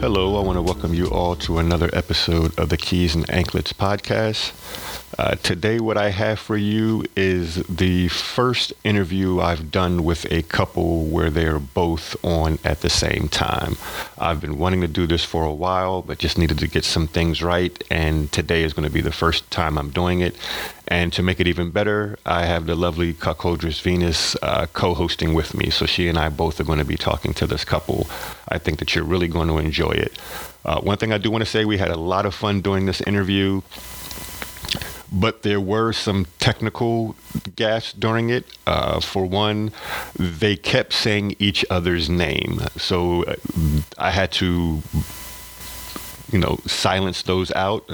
Hello, I want to welcome you all to another episode of the Keys and Anklets podcast. Uh, today, what I have for you is the first interview I've done with a couple where they're both on at the same time. I've been wanting to do this for a while, but just needed to get some things right, and today is going to be the first time I'm doing it. And to make it even better, I have the lovely Cuckoldress Venus uh, co hosting with me. So she and I both are going to be talking to this couple. I think that you're really going to enjoy it. Uh, one thing I do want to say we had a lot of fun doing this interview but there were some technical gaps during it. Uh, for one, they kept saying each other's name, so uh, I had to you know, silence those out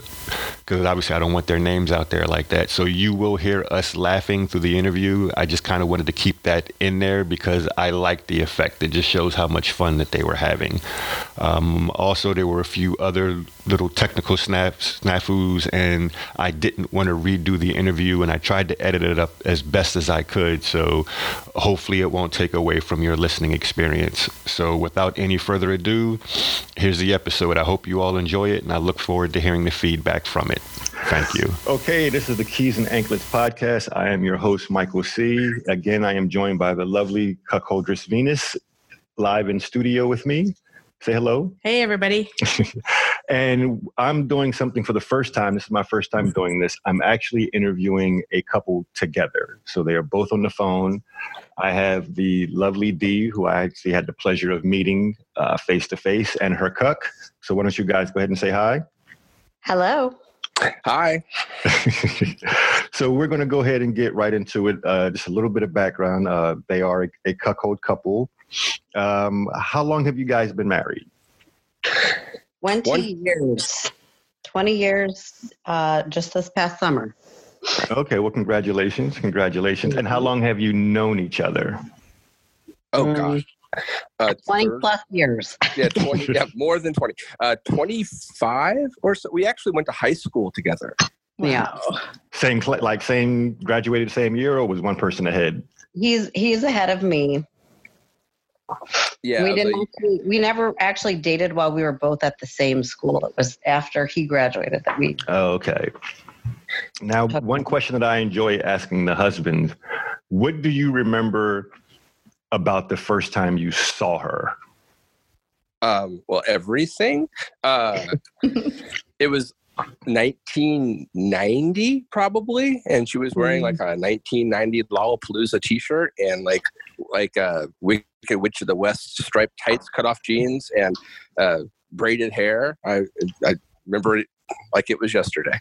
because obviously I don't want their names out there like that. So you will hear us laughing through the interview. I just kind of wanted to keep that in there because I like the effect. It just shows how much fun that they were having. Um, also, there were a few other little technical snaps, snafus, and I didn't want to redo the interview, and I tried to edit it up as best as I could. So hopefully, it won't take away from your listening experience. So without any further ado, here's the episode. I hope you all enjoy it, and I look forward to hearing the feedback from it. Thank you. Okay, this is the Keys and Anklets podcast. I am your host, Michael C. Again, I am joined by the lovely cuckoldress Venus live in studio with me. Say hello. Hey, everybody. and I'm doing something for the first time. This is my first time doing this. I'm actually interviewing a couple together. So they are both on the phone. I have the lovely Dee, who I actually had the pleasure of meeting face to face, and her cuck. So why don't you guys go ahead and say hi? Hello. Hi. so we're going to go ahead and get right into it. Uh, just a little bit of background. Uh, they are a, a cuckold couple. Um, how long have you guys been married? 20 One. years. 20 years uh, just this past summer. Okay, well, congratulations. Congratulations. And how long have you known each other? Oh, mm. gosh. Uh, 20 plus years. yeah, 20, yeah, more than 20. Uh, 25 or so. We actually went to high school together. Yeah. Same, like same, graduated same year or was one person ahead? He's, he's ahead of me. Yeah, we didn't. actually, we never actually dated while we were both at the same school. It was after he graduated that we. Oh, okay. Now, one question that I enjoy asking the husband: What do you remember about the first time you saw her? Um, well, everything. Uh, it was 1990 probably and she was wearing like mm. a 1990 lollapalooza t-shirt and like like uh wicked witch of the west striped tights cut off jeans and uh braided hair i i remember it like it was yesterday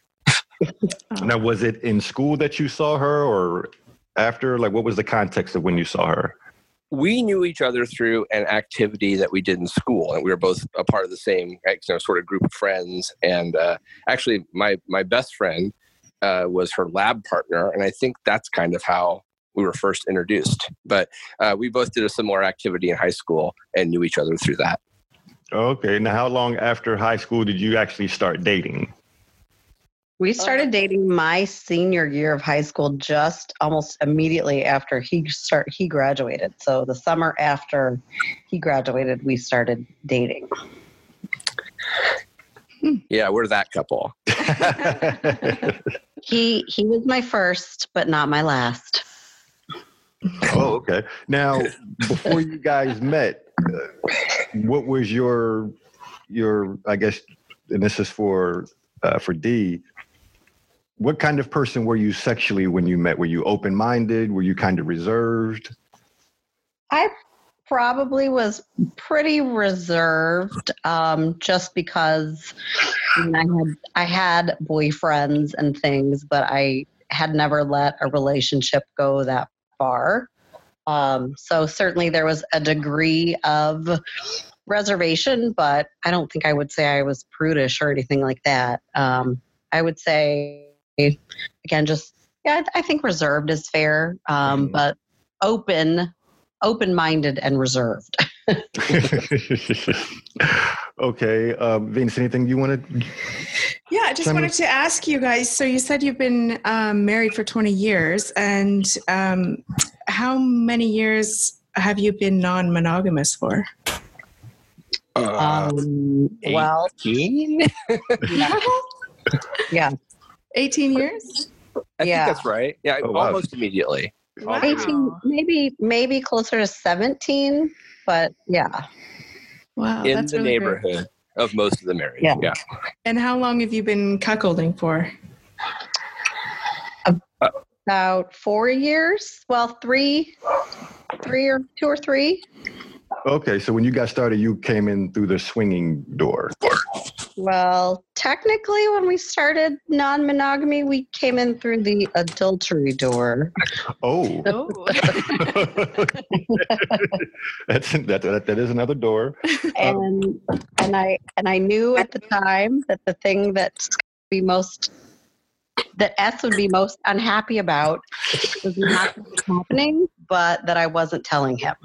now was it in school that you saw her or after like what was the context of when you saw her we knew each other through an activity that we did in school, and we were both a part of the same you know, sort of group of friends. And uh, actually, my my best friend uh, was her lab partner, and I think that's kind of how we were first introduced. But uh, we both did a similar activity in high school and knew each other through that. Okay. Now, how long after high school did you actually start dating? We started dating my senior year of high school just almost immediately after he start he graduated. So the summer after he graduated, we started dating. Yeah, we're that couple. he he was my first, but not my last. Oh, okay. Now, before you guys met, uh, what was your your I guess, and this is for uh, for Dee what kind of person were you sexually when you met? Were you open minded? Were you kind of reserved? I probably was pretty reserved um, just because I, had I had boyfriends and things, but I had never let a relationship go that far. Um, so certainly there was a degree of reservation, but I don't think I would say I was prudish or anything like that. Um, I would say again, just yeah, I, I think reserved is fair, um, Mhm. but open, open-minded and reserved. okay, um, Venus, anything you wanted? Yeah, I just wanted to ask you guys. So you said you've been um, married for 20 years, and um, how many years have you been non-monogamous for? Uh, Um, well, yeah, yeah, 18 years. I Yeah. think that's right. Yeah, Oh, wow. almost immediately. Wow. 18, maybe maybe closer to 17, but yeah. Wow, in that's the really great. neighborhood of most of the married. Yeah. yeah. And how long have you been cuckolding for? Uh, About four years. Well, three, three or two or three. Okay, so when you got started, you came in through the swinging door. Well, technically, when we started non monogamy, we came in through the adultery door. Oh, Oh, that's that, that that is another door. Uh, and and I and I knew at the time that the thing that be most that S would be most unhappy about was not happening, but that I wasn't telling him.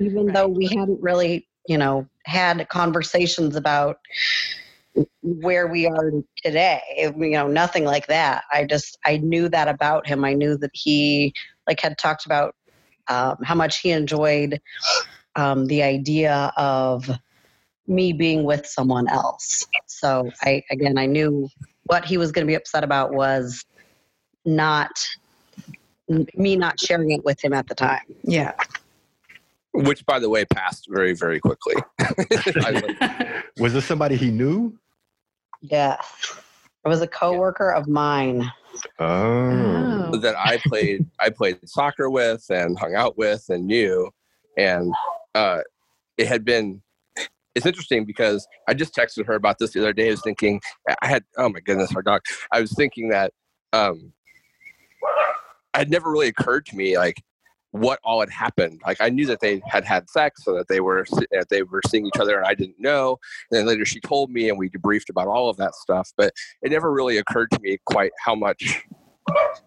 Even though we hadn't really, you know, had conversations about where we are today, you know, nothing like that. I just I knew that about him. I knew that he like had talked about um, how much he enjoyed um, the idea of me being with someone else. So I again I knew what he was going to be upset about was not me not sharing it with him at the time. yeah. Which, by the way, passed very, very quickly. Was this somebody he knew? Yes. It was a coworker of mine. Oh, Oh. that I played I played soccer with and hung out with and knew and uh, it had been it's interesting because I just texted her about this the other day. I was thinking I had oh my goodness our dog I was thinking that um, it had never really occurred to me like what all had happened like I knew that they had had sex so that they were that they were seeing each other and I didn't know and then later she told me and we debriefed about all of that stuff but it never really occurred to me quite how much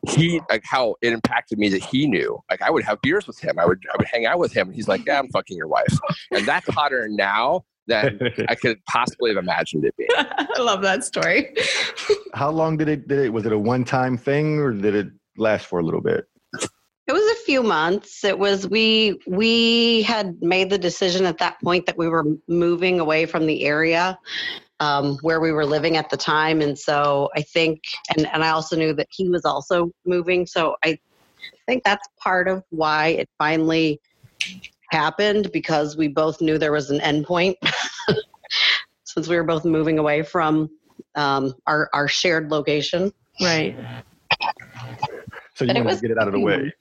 he like how it impacted me that he knew like i would have beers with him i would i would hang out with him and he's like yeah i'm fucking your wife and that's hotter now than i could possibly have imagined it being I love that story. how long did it? Did it? Was it a one-time thing, or did it last for a little bit? It was a few months. It was we we had made the decision at that point that we were moving away from the area um, where we were living at the time, and so I think, and and I also knew that he was also moving, so I think that's part of why it finally happened because we both knew there was an endpoint since we were both moving away from um, our our shared location. Right. So you But it to get it out of the way.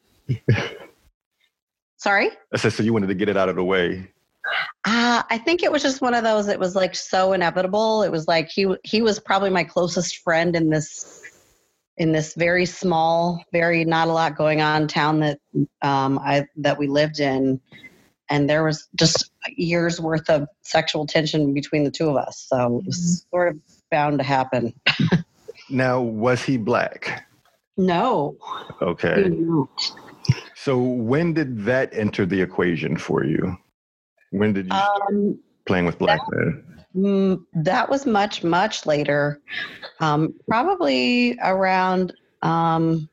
Sorry. I said, so you wanted to get it out of the way. Uh, I think it was just one of those. It was like so inevitable. It was like he he was probably my closest friend in this in this very small, very not a lot going on town that um, I that we lived in, and there was just years worth of sexual tension between the two of us. So it was sort of bound to happen. Now, was he black? No, Okay. So when did that enter the equation for you? When did you start Um, playing with black men? Mm, that was much much later um, probably around um,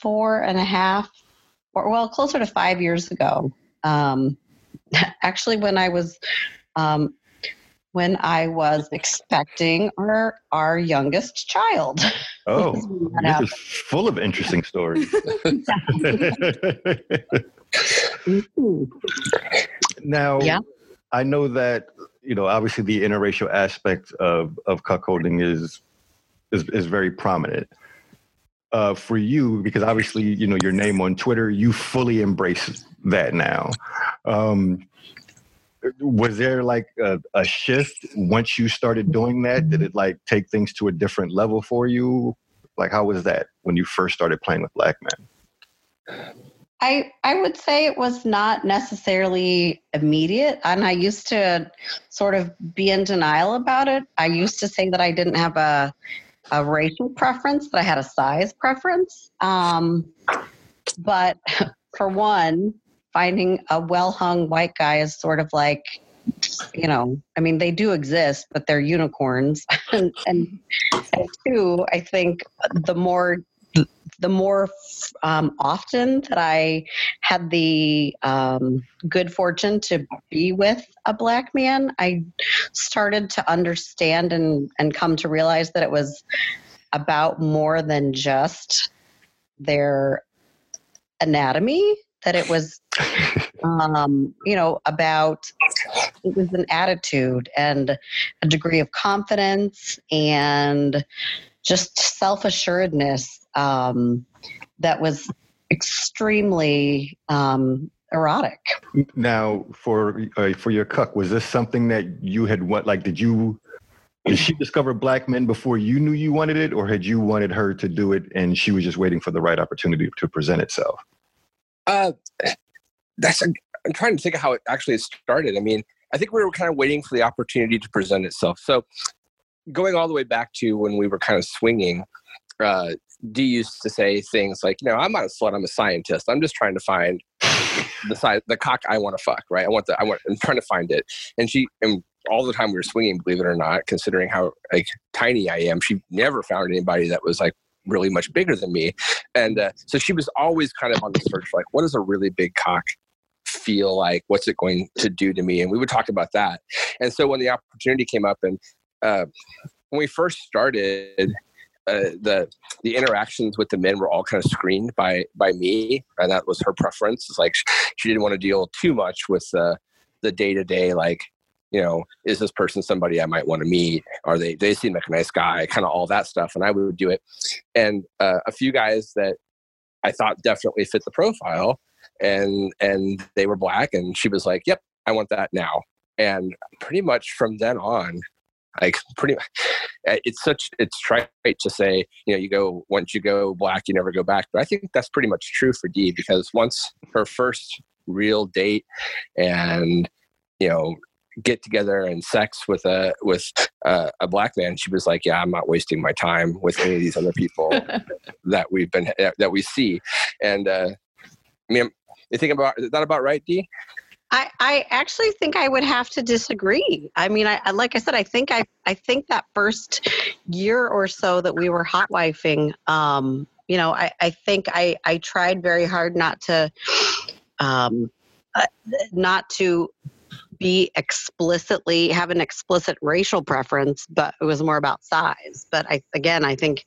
four and a half or well closer to five years ago um, actually when i was um, when i was expecting our our youngest child Oh, That this is full of interesting stories. Now, Yeah. I know that you know obviously the interracial aspect of of cuckolding is is is very prominent. Uh, for you, because obviously you know your name on Twitter, you fully embrace that now. Um, was there like a, a shift once you started doing that? Did it like take things to a different level for you? Like how was that when you first started playing with black men? I I would say it was not necessarily immediate, and I used to sort of be in denial about it. I used to say that I didn't have a a racial preference, that I had a size preference. Um, but for one, finding a well hung white guy is sort of like you know, I mean, they do exist, but they're unicorns. and, and, and, two, I think the more the more um, often that I had the um, good fortune to be with a black man, I started to understand and, and come to realize that it was about more than just their anatomy, that it was, um, you know, about it was an attitude and a degree of confidence and just self assuredness um, that was extremely um, erotic. Now, for uh, for your cuck, was this something that you had what? Like, did you did she discover black men before you knew you wanted it, or had you wanted her to do it and she was just waiting for the right opportunity to present itself? Uh, that's. I'm trying to think of how it actually started. I mean, I think we were kind of waiting for the opportunity to present itself. So, going all the way back to when we were kind of swinging, uh, Dee used to say things like, you know, I'm not a slut, I'm a scientist. I'm just trying to find the size, the cock I want to fuck, right? I want the, I want, I'm trying to find it. And she, and all the time we were swinging, believe it or not, considering how like tiny I am, she never found anybody that was like really much bigger than me. And uh, so she was always kind of on the search like, what does a really big cock feel like? What's it going to do to me? And we would talk about that. And so when the opportunity came up and uh, when we first started, uh, the the interactions with the men were all kind of screened by by me, and that was her preference. It's like she didn't want to deal too much with the the day to day, like you know, is this person somebody I might want to meet? Are they they seem like a nice guy? Kind of all that stuff, and I would do it. And uh, a few guys that I thought definitely fit the profile, and and they were black, and she was like, "Yep, I want that now." And pretty much from then on, like pretty eh, it's such it's trite to say you know you go once you go black you never go back but i think that's pretty much true for dee because once her first real date and you know get together and sex with a with a, a black man she was like yeah i'm not wasting my time with any of these other people that we've been that we see and uh i mean you think about is that about right dee I, I actually think I would have to disagree. I mean, I, like I said, I think I, I think that first year or so that we were hot wifing, um, you know, I, I think I, I tried very hard not to, um, uh, not to be explicitly have an explicit racial preference, but it was more about size. But I again, I think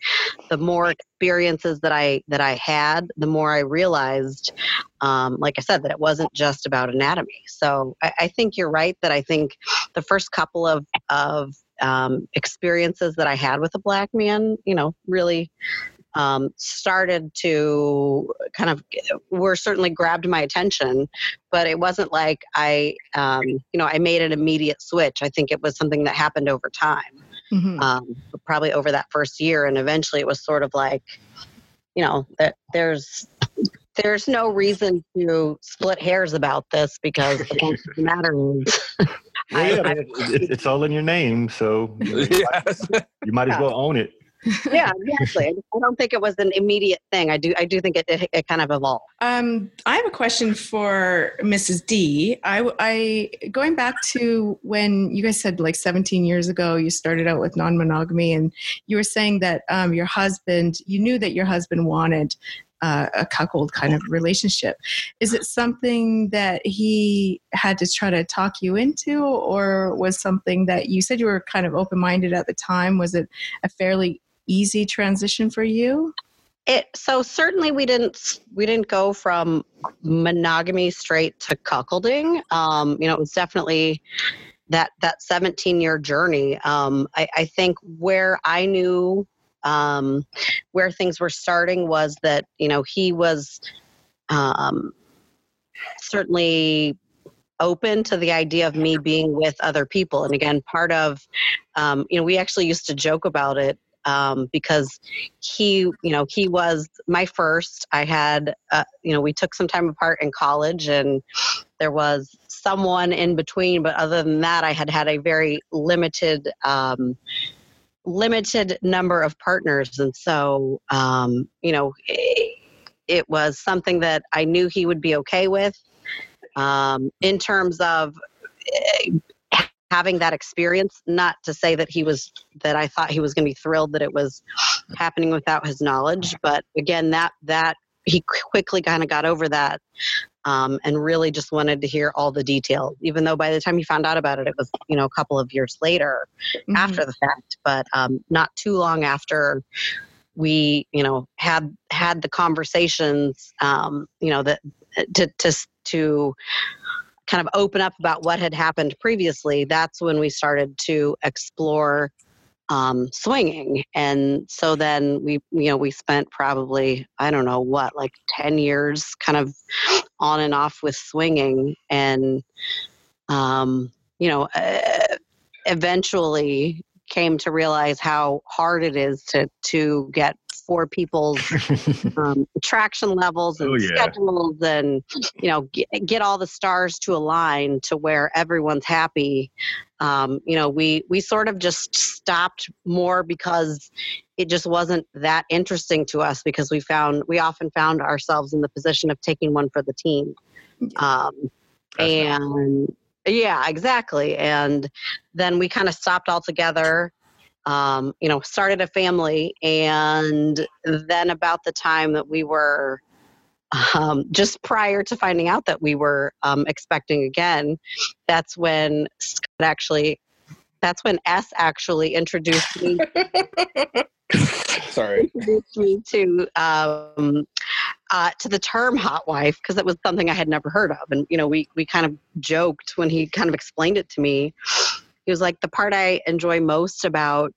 the more experiences that I that I had, the more I realized, um, like I said, that it wasn't just about anatomy. So I, I think you're right. That I think the first couple of of um, experiences that I had with a black man, you know, really um, started to kind of were certainly grabbed my attention, but it wasn't like I, um, you know, I made an immediate switch. I think it was something that happened over time, mm-hmm. um, probably over that first year, and eventually it was sort of like, you know, that there's there's no reason to split hairs about this because the matter is. I, I, it's all in your name, so you, yes. you might as well own it yeah, exactly. I don't think it was an immediate thing. I do. I do think it, it, it kind of evolved. Um, I have a question for Mrs. Dee. I, I going back to when you guys said like 17 years ago, you started out with non-monogamy, and you were saying that um, your husband, you knew that your husband wanted uh, a cuckold kind of relationship. Is it something that he had to try to talk you into, or was something that you said you were kind of open minded at the time? Was it a fairly easy transition for you? It so certainly we didn't we didn't go from monogamy straight to cuckolding. Um, you know, it was definitely that that 17 year journey. Um, I, I think where I knew um, where things were starting was that you know he was um, certainly open to the idea of me being with other people and again part of um, you know we actually used to joke about it um, because he, you know, he was my first. I had, uh, you know, we took some time apart in college, and there was someone in between. But other than that, I had had a very limited. Um, limited number of partners and so um, you know it, it was something that i knew he would be okay with um, in terms of eh, having that experience not to say that he was that i thought he was going to be thrilled that it was happening without his knowledge but again that that he quickly kind of got over that um, and really just wanted to hear all the details even though by the time he found out about it it was you know a couple of years later Mhm. after the fact but um, not too long after we you know had had the conversations um, you know that to to to kind of open up about what had happened previously that's when we started to explore um, swinging. And so then we you know we spent probably i don't know what like 10 years kind of on and off with swinging. And um, you know uh, eventually came to realize how hard it is to to get four people's um, attraction levels and Oh, yeah. schedules and you know get, get all the stars to align to where everyone's happy. Um, you know we we sort of just stopped more because it just wasn't that interesting to us because we found we often found ourselves in the position of taking one for the team. Um, and yeah exactly. And then we kind of stopped altogether um, you know started a family and then about the time that we were um, just prior to finding out that we were um, expecting again that's when scott actually that's when s actually introduced me Sorry. introduced me to um, uh, to the term hot wife because it was something I had never heard of, and you know we we kind of joked when he kind of explained it to me. He was like, the part I enjoy most about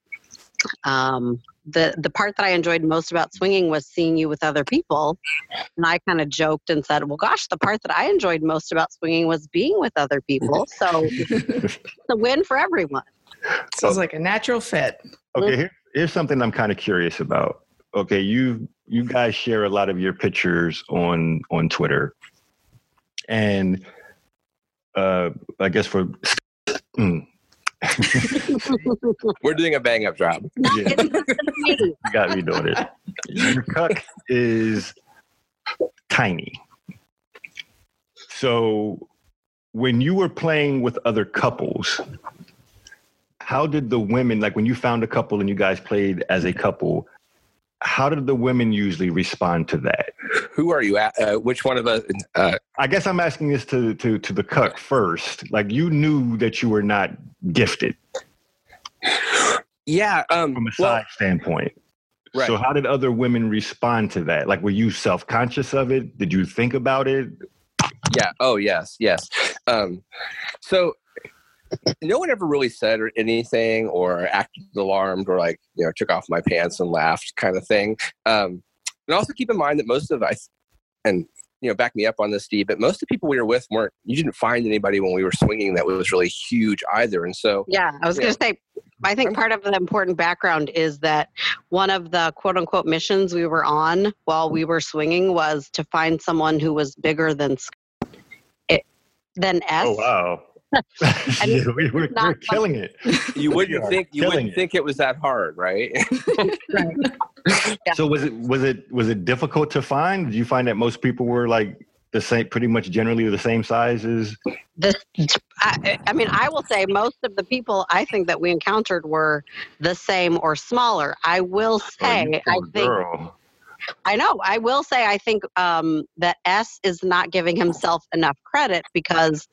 um, the the part that I enjoyed most about swinging was seeing you with other people, and I kind of joked and said, well, gosh, the part that I enjoyed most about swinging was being with other people. So it's a win for everyone. Sounds like a natural fit. Okay, here, here's something I'm kind of curious about. Okay, you you guys share a lot of your pictures on on Twitter, and uh, I guess for mm, We're doing a bang up job. yeah, you got me doing it. Your cuck is tiny. So when you were playing with other couples, how did the women like when you found a couple and you guys played as a couple? How did the women usually respond to that? Who are you at? Uh, which one of us? Uh, I guess I'm asking this to to to the cuck first. Like you knew that you were not gifted yeah. Um, from a well, size standpoint. Right. So how did other women respond to that? Like were you self-conscious of it? Did you think about it? yeah. Oh, yes. Yes. Um, so no one ever really said or anything or acted alarmed or like, you know, took off my pants and laughed kind of thing. Um, and also keep in mind that most of us, and, you know, back me up on this, Steve, but most of the people we were with weren't, you didn't find anybody when we were swinging that was really huge either. And so, Yeah, I was going to say, I think part of the important background is that one of the quote unquote missions we were on while we were swinging was to find someone who was bigger than it, than S. Oh wow. I mean, Yeah, we, we're, we're killing it. you wouldn't think, you wouldn't it. think it was that hard, right? Right. Yeah. So was it was it was it difficult to find? Did you find that most people were like the same, pretty much generally the same sizes? This, I, I mean, I will say most of the people I think that we encountered were the same or smaller. I will Oh, say, you I think girl. I know. I will say I think um, that S is not giving himself enough credit because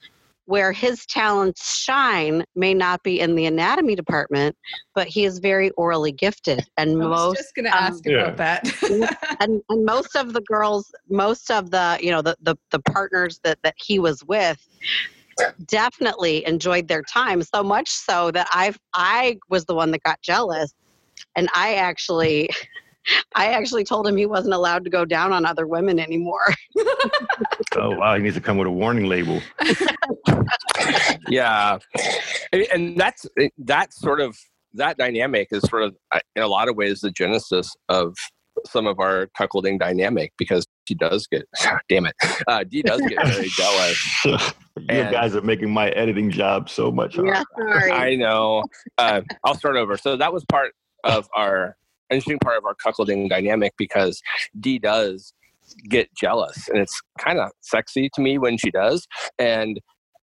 where his talents shine may not be in the anatomy department, but he is very orally gifted, and I was most just going to um, ask Yeah. about that. and, and most of the girls, most of the you know the the, the partners that that he was with definitely enjoyed their time so much so that I I was the one that got jealous and I actually I actually told him he wasn't allowed to go down on other women anymore. Oh wow, he needs to come with a warning label. Yeah and, and that's that's sort of that dynamic is sort of in a lot of ways the genesis of some of our cuckolding dynamic because she does get damn it uh, Dee does get very jealous you And- guys are making my editing job so much harder. Yeah, sorry. I know. Uh, I'll start over. So that was part of our interesting part of our cuckolding dynamic because Dee does get jealous, and it's kind of sexy to me when she does. And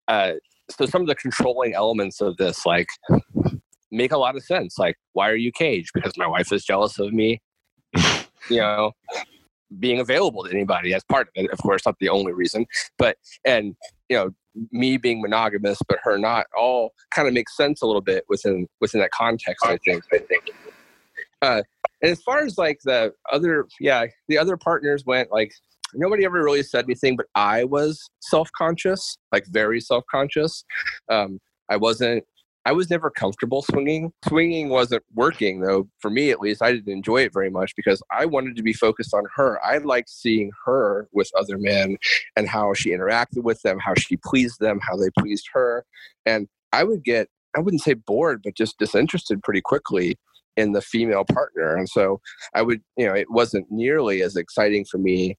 uh, so some of the controlling elements of this, like, make a lot of sense. Like, why are you caged? Because my wife is jealous of me. you know. Being available to anybody as part of it, of course, not the only reason, but and you know me being monogamous but her not all kind of makes sense a little bit within within that context i think i think uh and as far as like the other yeah the other partners went like nobody ever really said anything but i was self-conscious like very self-conscious um i wasn't i was never comfortable swinging swinging wasn't working though for me at least i didn't enjoy it very much because i wanted to be focused on her i liked seeing her with other men and how she interacted with them, how she pleased them, how they pleased her. And I would get, I wouldn't say bored, but just disinterested pretty quickly in the female partner. And so I would, you know, it wasn't nearly as exciting for me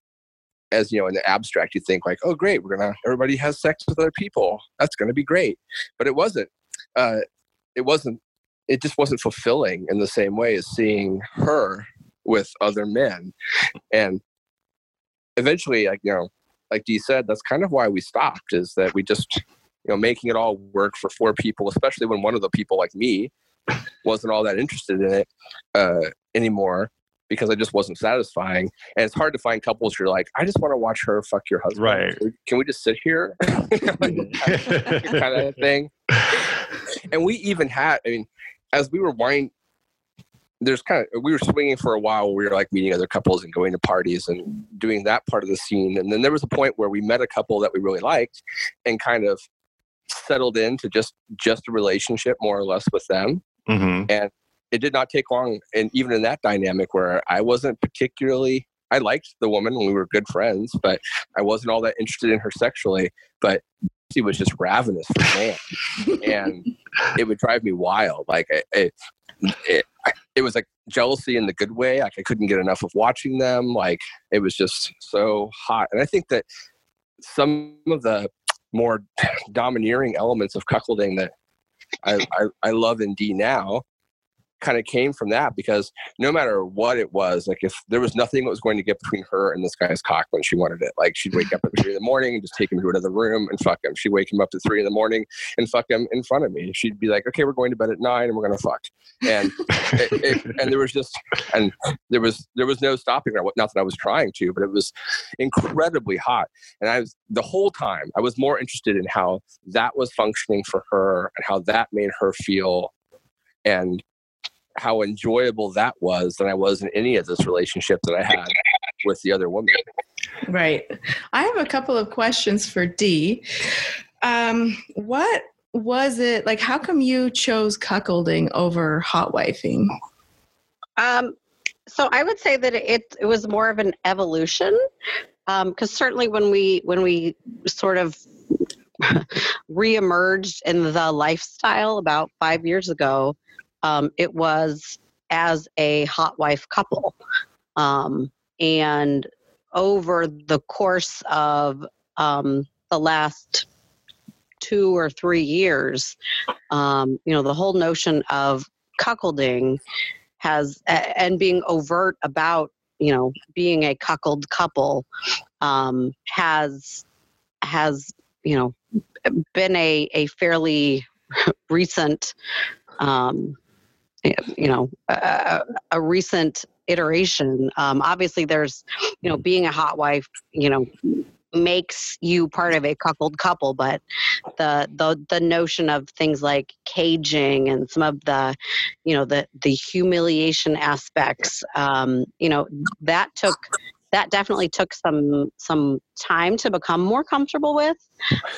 as, you know, in the abstract, you think like, oh, great, we're to, everybody has sex with other people. That's to be great. But it wasn't. Uh, it wasn't, it just wasn't fulfilling in the same way as seeing her with other men. And eventually, like, you know, like Dee said, that's kind of why we stopped. Is that we just, you know, making it all work for four people, especially when one of the people, like me, wasn't all that interested in it uh, anymore because I just wasn't satisfying. And it's hard to find couples you're like, I just want to watch her fuck your husband. Right. Can we, just sit here? kind of thing. And we even had, I mean, as we were wine, there's kind of we were swinging for a while. We were like meeting other couples and going to parties and doing that part of the scene. And then there was a point where we met a couple that we really liked, and kind of settled into just just a relationship more or less with them. hmm It did not take long, and even in that dynamic where I wasn't particularly. I liked the woman and we were good friends, but I wasn't all that interested in her sexually. But she was just ravenous for man, and it would drive me wild. Like it, it, it, it was like jealousy in the good way. Like I couldn't get enough of watching them. Like it was just so hot. And I think that some of the more domineering elements of cuckolding that I, I, I love in D now kind of came from that because no matter what it was, like if there was nothing that was going to get between her and this guy's cock when she wanted it, like she'd wake up at three in the morning and just take him to another room and fuck him. She'd wake him up at three in the morning and fuck him in front of me. She'd be like, okay, we're going to bed at nine and we're going to fuck. And it, it, and there was just and there was there was no stopping her. Not that I was trying to, but it was incredibly hot. And I was the whole time I was more interested in how that was functioning for her and how that made her feel, and how enjoyable that was than I was in any of this relationship that I had with the other woman. Right. I have a couple of questions for D. Um, what was it like? How come you chose cuckolding over hot wifing? Um, so I would say that it it was more of an evolution, because certainly when we when we sort of reemerged in the lifestyle about five years ago, um, it was as a hot wife couple, um, and over the course of um, the last two or three years, um, you know, the whole notion of cuckolding has and being overt about you know being a cuckold couple um, has has you know been a a fairly recent um, you know a, a recent iteration um, obviously there's you know being a hot wife you know makes you part of a cuckold couple but the the the notion of things like caging and some of the you know the the humiliation aspects um you know that took that definitely took some some time to become more comfortable with.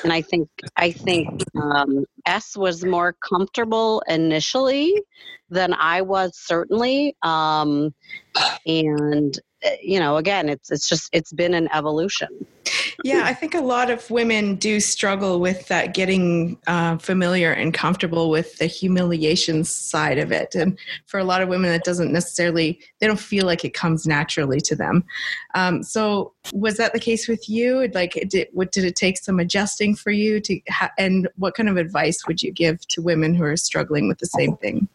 And i think i think um, s was more comfortable initially than i was certainly um, and uh, you know again it's it's just it's been an evolution yeah, I think a lot of women do struggle with that getting uh, familiar and comfortable with the humiliation side of it. And for a lot of women, it doesn't necessarily, they don't feel like it comes naturally to them. Um, so, was that the case with you? Like, did, what, did it take some adjusting for you to, ha- and what kind of advice would you give to women who are struggling with the same thing?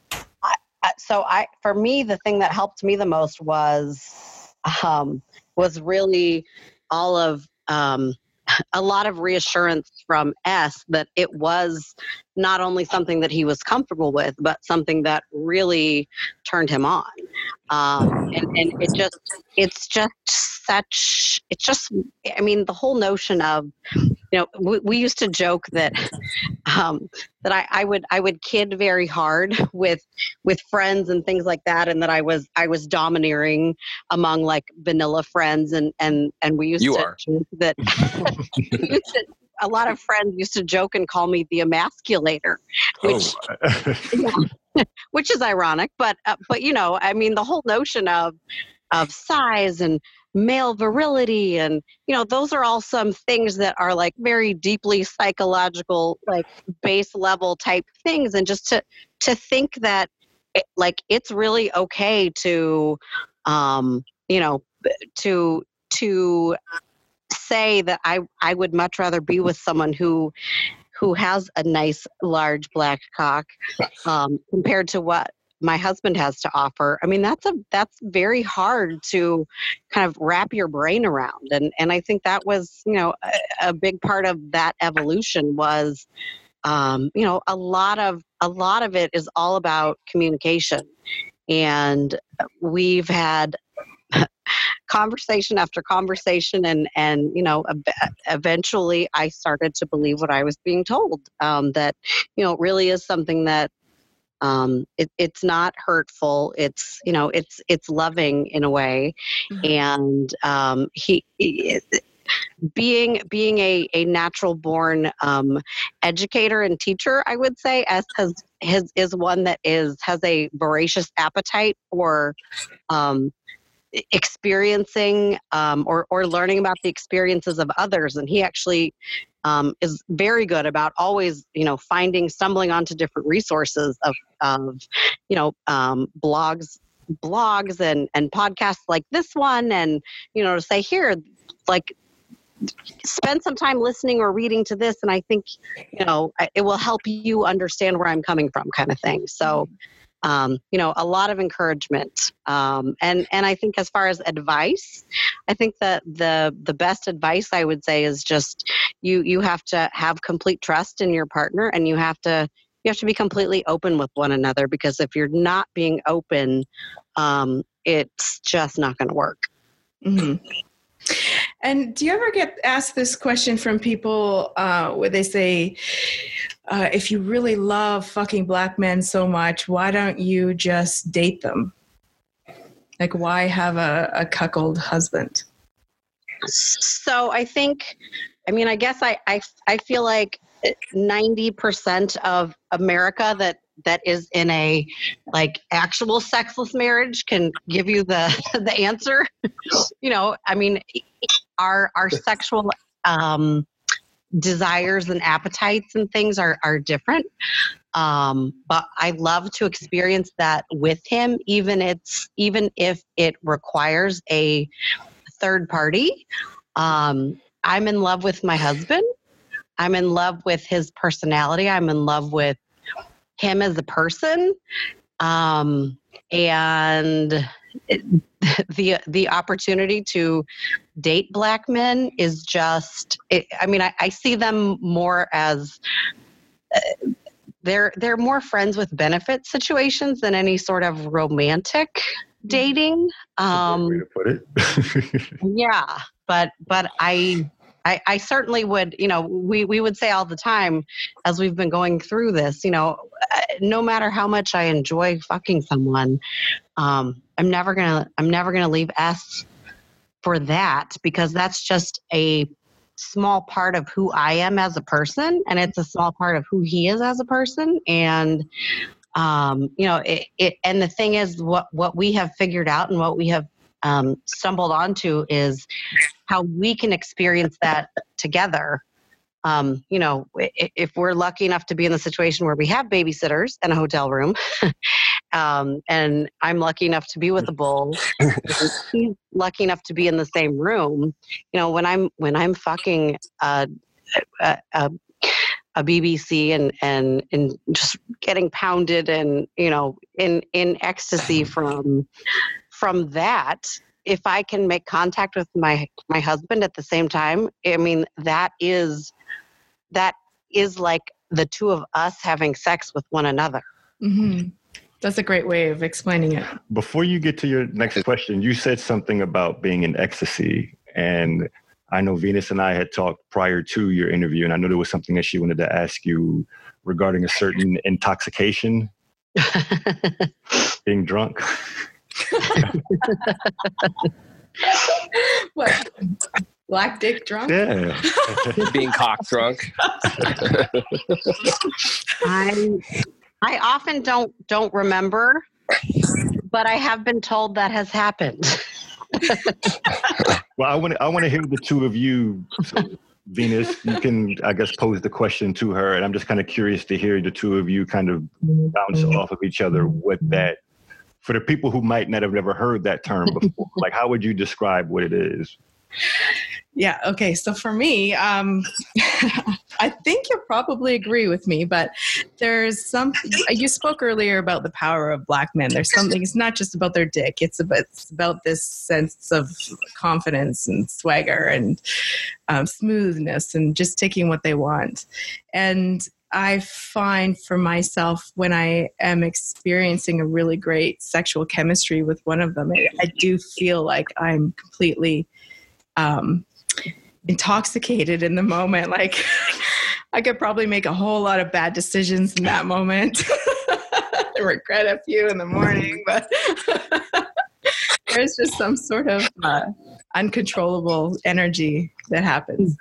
so I, for me, the thing that helped me the most was, um, was really all of um, a lot of reassurance from S that it was not only something that he was comfortable with, but something that really turned him on. Um, and, and it just, it's just such, it's just, I mean, the whole notion of, you know, we, we used to joke that, um, that I, I would, I would kid very hard with, with friends and things like that. And that I was, I was domineering among like vanilla friends. And, and, and we used You to are. joke that, we used to- a lot of friends used to joke and call me the emasculator, which Oh, which is ironic, but uh, but you know, I mean, the whole notion of of size and male virility and you know those are all some things that are like very deeply psychological like base level type things. And just to to think that it, like it's really okay to um you know to to say that i i would much rather be with someone who who has a nice large black cock um, compared to what my husband has to offer i mean that's a that's very hard to kind of wrap your brain around and and i think that was you know a, a big part of that evolution was um, you know a lot of a lot of it is all about communication and we've had conversation after conversation and and you know eventually i started to believe what i was being told um, that you know it really is something that um, it, it's not hurtful it's you know it's it's loving in a way Mhm. and um, he, he being being a, a natural born um, educator and teacher i would say as has his is one that is has a voracious appetite for um, experiencing um, or, or learning about the experiences of others and he actually um, is very good about always you know finding stumbling onto different resources of, of you know um, blogs blogs and and podcasts like this one and you know to say here like spend some time listening or reading to this and i think you know it will help you understand where i'm coming from kind of thing. So um, you know a lot of encouragement. Um, and and i think as far as advice i think that the the best advice i would say is just you you have to have complete trust in your partner and you have to you have to be completely open with one another because if you're not being open um, it's just not going to work. Hmm And do you ever get asked this question from people uh, where they say, uh, if you really love fucking black men so much, why don't you just date them? Like, why have a, a cuckold husband? So I think, I mean, I guess I I, I feel like ninety percent of America that that is in a like actual sexless marriage can give you the the answer. you know, I mean, our our sexual um, desires and appetites and things are are different. Um, but I love to experience that with him, even it's even if it requires a third party. Um, I'm in love with my husband. I'm in love with his personality. I'm in love with him as a person. Um, and the the opportunity to date black men is just it, i mean I, I see them more as uh, they're they're more friends with benefit situations than any sort of romantic dating um way to put it. yeah but but I, I i certainly would you know we we would say all the time as we've been going through this you know uh, no matter how much i enjoy fucking someone um i'm never gonna i'm never gonna leave s for that because that's just a small part of who i am as a person and it's a small part of who he is as a person and um, you know it, it and the thing is what what we have figured out and what we have um, stumbled onto is how we can experience that together. Um, you know, if we're lucky enough to be in the situation where we have babysitters and a hotel room, um, and I'm lucky enough to be with a bull, he's lucky enough to be in the same room. You know, when I'm when I'm fucking a, a, a, a BBC and and and just getting pounded and you know in in ecstasy from from that if i can make contact with my my husband at the same time i mean that is that is like the two of us having sex with one another hmm That's a great way of explaining it. Before you get to your next question, you said something about being in ecstasy. And I know Venus and I had talked prior to your interview, and I know there was something that she wanted to ask you regarding a certain intoxication, being drunk. What? Black dick drunk? Yeah. Being cock drunk. i i often don't don't remember but i have been told that has happened Well, I want to I want to hear the two of you. So, Venus, you can I guess pose the question to her, and I'm just kind of curious to hear the two of you kind of bounce mm-hmm. off of each other with that. For the people who might not have never heard that term before, like how would you describe what it is? Yeah. Okay. So for me, um, I think you'll probably agree with me, but there's some. You spoke earlier about the power of black men. There's something. It's not just about their dick. It's about it's about this sense of confidence and swagger and um, smoothness and just taking what they want. And I find for myself when I am experiencing a really great sexual chemistry with one of them, I, I do feel like I'm completely um, intoxicated in the moment. Like I could probably make a whole lot of bad decisions in that moment. I regret a few in the morning, but there's just some sort of uh, uncontrollable energy that happens.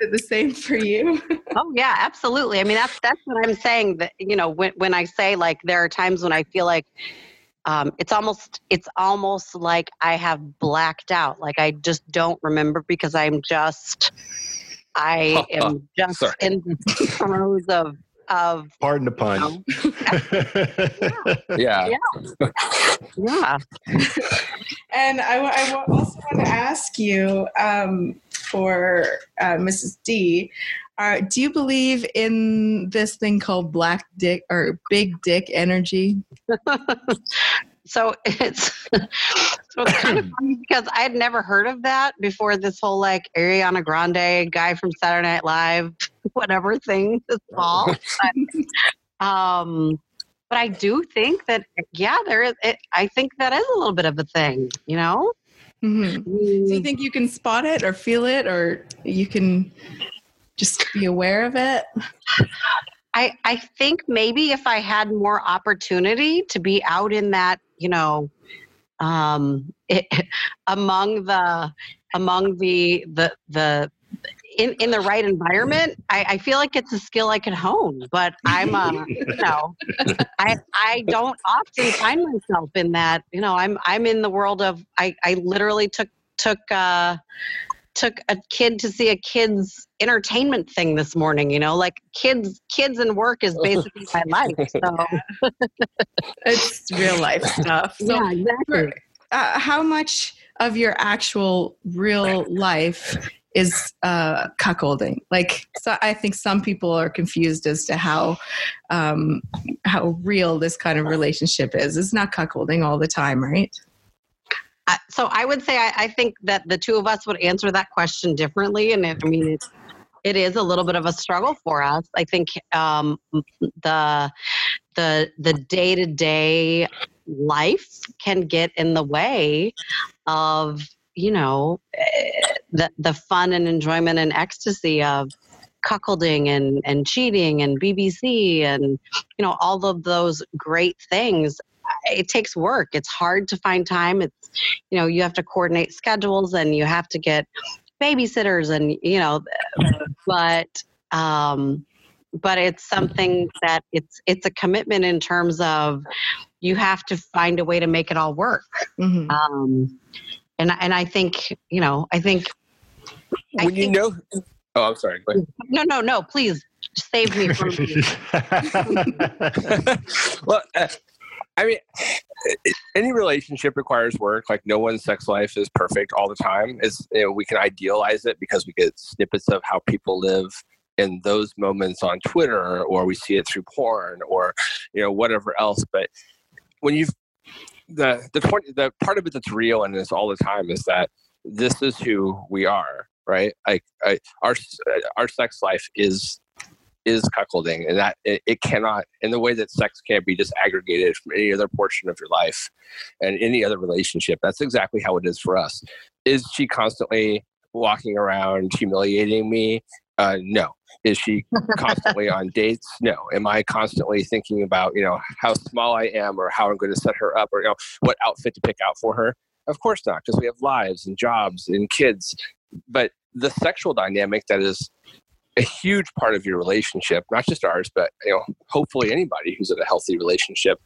Is it the same for you? Oh yeah, absolutely. I mean, that's that's what I'm saying. That you know, when when I say like there are times when I feel like um, it's almost it's almost like I have blacked out. Like I just don't remember because I'm just I am just Sorry. in the throes of of Pardon the you pun. know, Yeah. yeah. And I, wa- I also want to ask you um, for uh, Mrs. D, uh, do you believe in this thing called black dick or big dick energy? so it's so it's kind of funny because I had never heard of that before this whole like Ariana Grande guy from Saturday Night Live, whatever thing this fall. But, um, but I do think that yeah, there is. It, I think that is a little bit of a thing, you know. Mhm. Do you think you can spot it or feel it or you can just be aware of it? I, I think maybe if I had more opportunity to be out in that, you know, um, it, among the among the the the in, in the right environment, I, I feel like it's a skill I could hone. But I'm, uh, you know, I I don't often find myself in that. You know, I'm I'm in the world of I I literally took took uh, took a kid to see a kids entertainment thing this morning. You know, like kids kids and work is basically my life. So It's real life stuff. So yeah, exactly. uh, how much of your actual real life is uh, cuckolding? Like, so I think some people are confused as to how um, how real this kind of relationship is. It's not cuckolding all the time, right? So I would say I, I think that the two of us would answer that question differently, and it, I mean it, it is a little bit of a struggle for us. I think um, the the the day to day life can get in the way of you know eh, the the fun and enjoyment and ecstasy of cuckolding and and cheating and BBC and you know all of those great things. It takes work. It's hard to find time. It's you know you have to coordinate schedules and you have to get babysitters and you know but um but it's something that it's it's a commitment in terms of you have to find a way to make it all work. Mhm. Um, and and I think you know I think I when you think- know, oh, I'm sorry. No no no please save me from well, uh, I mean, any relationship requires work. Like no one's sex life is perfect all the time. It's you know we can idealize it because we get snippets of how people live in those moments on Twitter, or we see it through porn, or you know whatever else. But when you've the the point the part of it that's real and is all the time is that this is who we are, right? Like I, our our sex life is is cuckolding and that it, it cannot in the way that sex can't be just aggregated from any other portion of your life and any other relationship that's exactly how it is for us. Is she constantly walking around humiliating me? Uh, no. Is she constantly on dates? No. Am i constantly thinking about you know how small i am or how i'm going to set her up or you know what outfit to pick out for her? Of course not because we have lives and jobs and kids. But the sexual dynamic that is a huge part of your relationship, not just ours, but you know, hopefully anybody who's in a healthy relationship,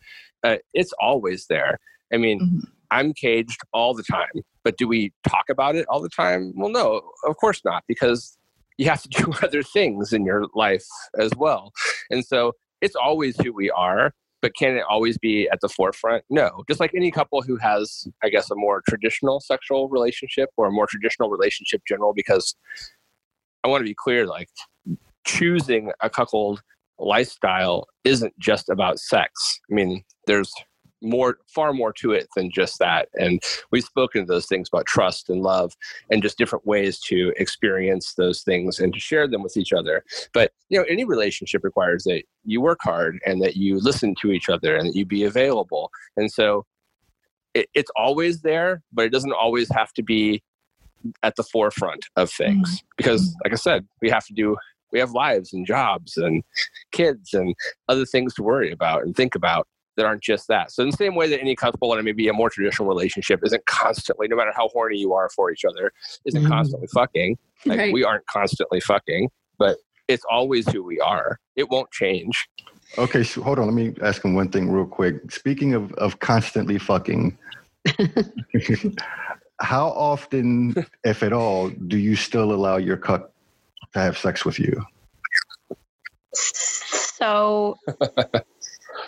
uh, it's always there. I mean, Mhm. I'm caged all the time, but do we talk about it all the time? Well, no, of course not, because you have to do other things in your life as well. And so it's always who we are, but can it always be at the forefront? No. Just like any couple who has, I guess, a more traditional sexual relationship or a more traditional relationship general, because I want to be clear, like choosing a cuckold lifestyle isn't just about sex. I mean, there's more, far more to it than just that. And we've spoken to those things about trust and love and just different ways to experience those things and to share them with each other. But, you know, any relationship requires that you work hard and that you listen to each other and that you be available. And so it, it's always there, but it doesn't always have to be at the forefront of things because like i said we have to do we have lives and jobs and kids and other things to worry about and think about that aren't just that so in the same way that any couple in maybe a more traditional relationship isn't constantly no matter how horny you are for each other isn't Mhm. constantly fucking like Right. we aren't constantly fucking but it's always who we are it won't change okay, so hold on. Let me ask him one thing real quick. Speaking of, of constantly fucking, how often, if at all, do you still allow your cuck to have sex with you? So,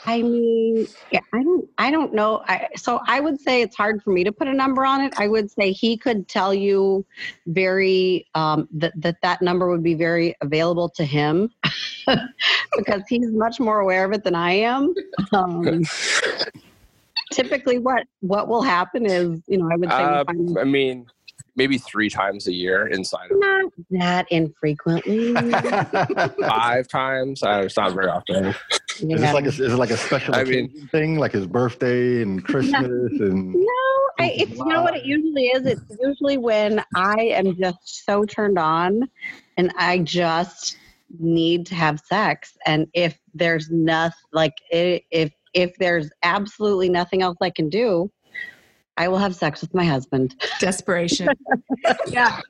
I mean, yeah, I don't, I don't know. I, so I would say it's hard for me to put a number on it. I would say he could tell you very um, that that that number would be very available to him because he's much more aware of it than I am. Um, typically, what what will happen is, you know, I would say we uh, i mean maybe three times a year inside of not that infrequently. five times uh, it's not very often Is Yeah. this like a, is it like a special I mean- thing, like his birthday and Christmas and? No, I, it's you know what it usually is. It's usually when I am just so turned on, and I just need to have sex. And if there's nothing like i- if if there's absolutely nothing else I can do, I will have sex with my husband. Desperation. Yeah,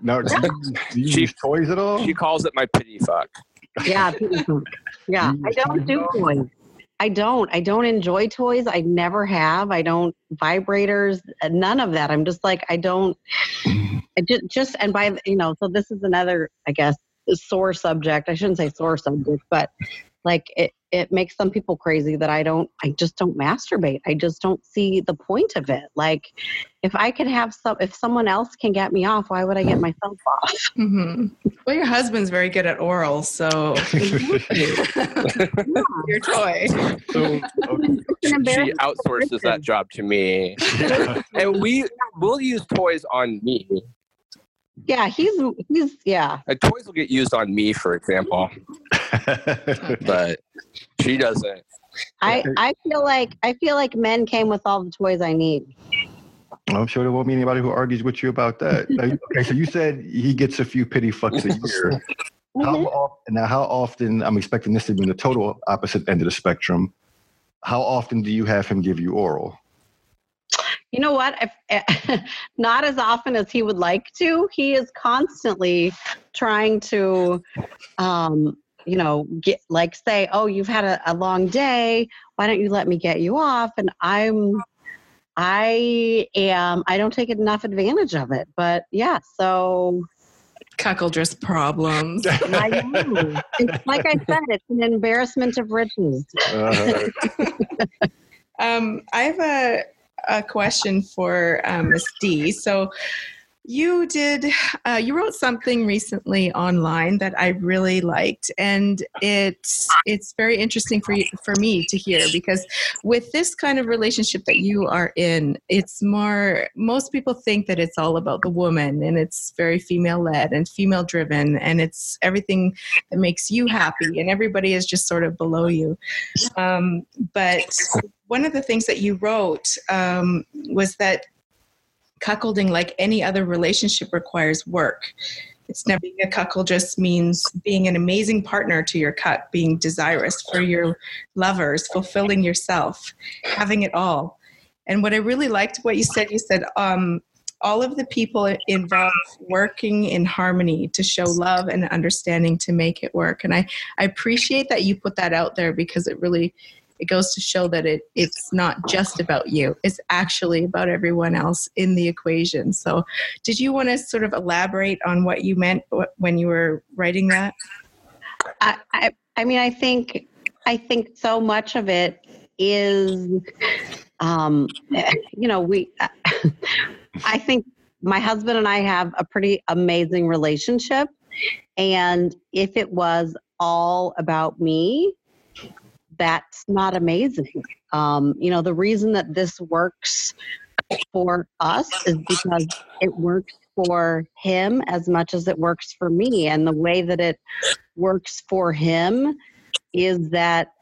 No, do you, do you She- use toys at all? she calls it my pity fuck yeah, yeah. I don't do toys. I don't. I don't enjoy toys. I never have. I don't vibrators. uh, None of that. I'm just like I don't. I just just and by the- you know. So this is another, I guess, sore subject. I shouldn't say sore subject, but like it. It makes some people crazy that I don't. I just don't masturbate. I just don't see the point of it. Like, if I can have some, if someone else can get me off, why would I get myself off? hmm Well, your husband's very good at oral, so your toy. So, okay. She outsources that job to me and we will use toys on me Yeah, he's he's yeah. like, toys will get used on me for example but she doesn't I I feel like I feel like men came with all the toys I need. I'm sure there won't be anybody who argues with you about that. Okay, so you said he gets a few pity fucks a year. How Mhm. often, now, how often? I'm expecting this to be in the total opposite end of the spectrum. How often do you have him give you oral? You know what? If, not as often as he would like to. He is constantly trying to um, you know, get like say, oh, you've had a, a long day. Why don't you let me get you off? And I'm, I am, I don't take enough advantage of it. But yeah, so Cuckoldress problems. I know. It's like I said, it's an embarrassment of riches. Uh, Um, I have a, a question for um, Miss D. So, you did, uh, you wrote something recently online that I really liked, and it's it's very interesting for you, for me to hear because with this kind of relationship that you are in, it's more. Most people think that it's all about the woman, and it's very female led and female driven, and it's everything that makes you happy, and everybody is just sort of below you. Um, but one of the things that you wrote um, was that cuckolding, like any other relationship, requires work. It's never being a cuckold just means being an amazing partner to your cuck, being desirous for your lovers, fulfilling yourself, having it all. And what I really liked what you said, you said um, all of the people involved working in harmony to show love and understanding to make it work. And I, I appreciate that you put that out there because it really it goes to show that it it's not just about you. It's actually about everyone else in the equation. So did you want to sort of elaborate on what you meant when you were writing that? I, I, I mean, I think, I think so much of it is, um, you know, we, I think my husband and I have a pretty amazing relationship. And if it was all about me, that's not amazing. Um, you know, the reason that this works for us is because it works for him as much as it works for me. And the way that it works for him is that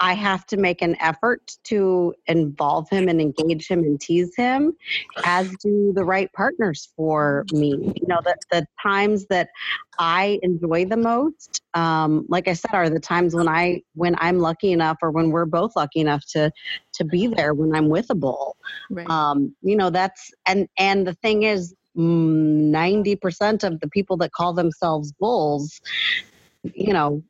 I have to make an effort to involve him and engage him and tease him, as do the right partners for me. You know, the, the times that I enjoy the most, um, like I said, are the times when I when I'm lucky enough, or when we're both lucky enough to to be there when I'm with a bull. right Um, you know, that's and and the thing is, ninety percent of the people that call themselves bulls, you know,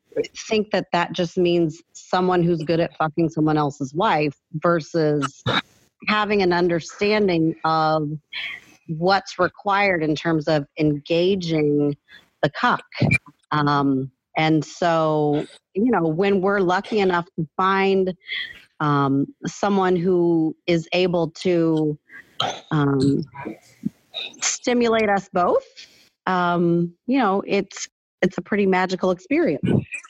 think that that just means someone who's good at fucking someone else's wife versus having an understanding of what's required in terms of engaging the cuck. Um, and so, you know, when we're lucky enough to find um, someone who is able to um, stimulate us both, um, you know, it's it's a pretty magical experience.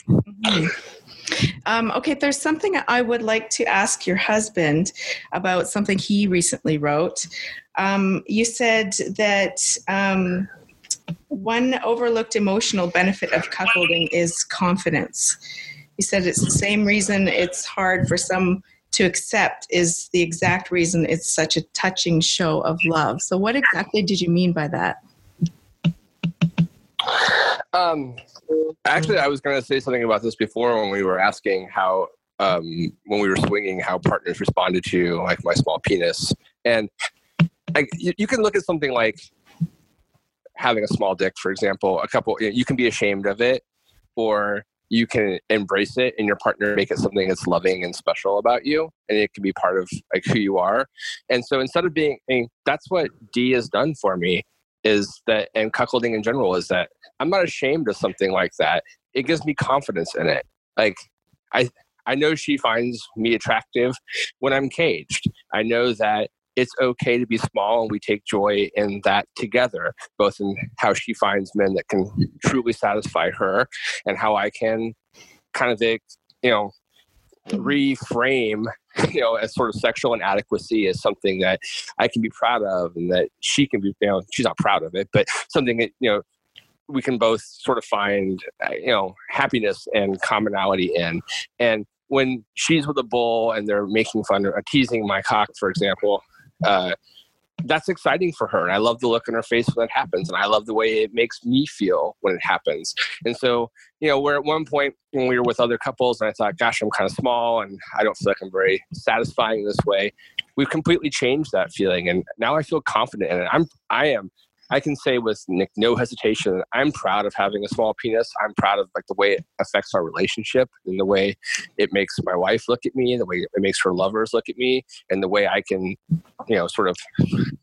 Mhm. Um, okay, there's something I would like to ask your husband about something he recently wrote. Um, you said that um, one overlooked emotional benefit of cuckolding is confidence. You said it's the same reason it's hard for some to accept is the exact reason it's such a touching show of love. So, what exactly did you mean by that? Um, actually, I was going to say something about this before when we were asking how, um, when we were swinging, how partners responded to like my small penis, and like you, you can look at something like having a small dick, for example. A couple, you, can be ashamed of it, or you can embrace it, and your partner make it something that's loving and special about you, and it can be part of like who you are. And so instead of being, I that's what D has done for me is that and cuckolding in general is that I'm not ashamed of something like that. It gives me confidence in it. Like I I know she finds me attractive when I'm caged. I know that it's okay to be small and we take joy in that together, both in how she finds men that can truly satisfy her and how I can kind of you know reframe you know as sort of sexual inadequacy as something that I can be proud of and that she can be you know she's not proud of it but something that you know we can both sort of find uh, you know happiness and commonality in. And when she's with a bull and they're making fun or teasing my cock for example uh, that's exciting for her and i love the look in her face when that happens and i love the way it makes me feel when it happens. And so you know we're at one point when we were with other couples and i thought gosh i'm kind of small and i don't feel like i'm very satisfying this way. We've completely changed that feeling and now i feel confident in it. I'm i am I can say with Nick, no hesitation, I'm proud of having a small penis. I'm proud of like the way it affects our relationship and the way it makes my wife look at me, the way it makes her lovers look at me, and the way I can, you know, sort of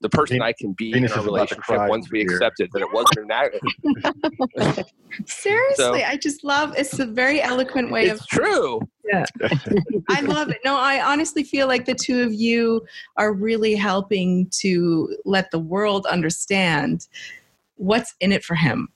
the person I can be in our is about to relationship once we here. accept it that it wasn't that. Seriously, So- I just love it's a very eloquent way of It's true. I love it. No, I honestly feel like the two of you are really helping to let the world understand what's in it for him.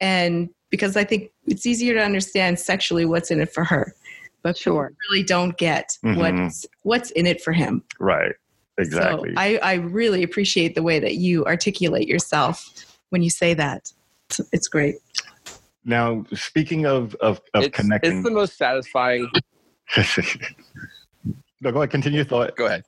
And because I think it's easier to understand sexually what's in it for her. But Sure. really don't get Mhm. what's what's in it for him. Right. Exactly. So I, I really appreciate the way that you articulate yourself when you say that. It's, it's great. Now, speaking of of, of It's, connecting, it's the most satisfying. no, go ahead. Continue your thought. Go ahead.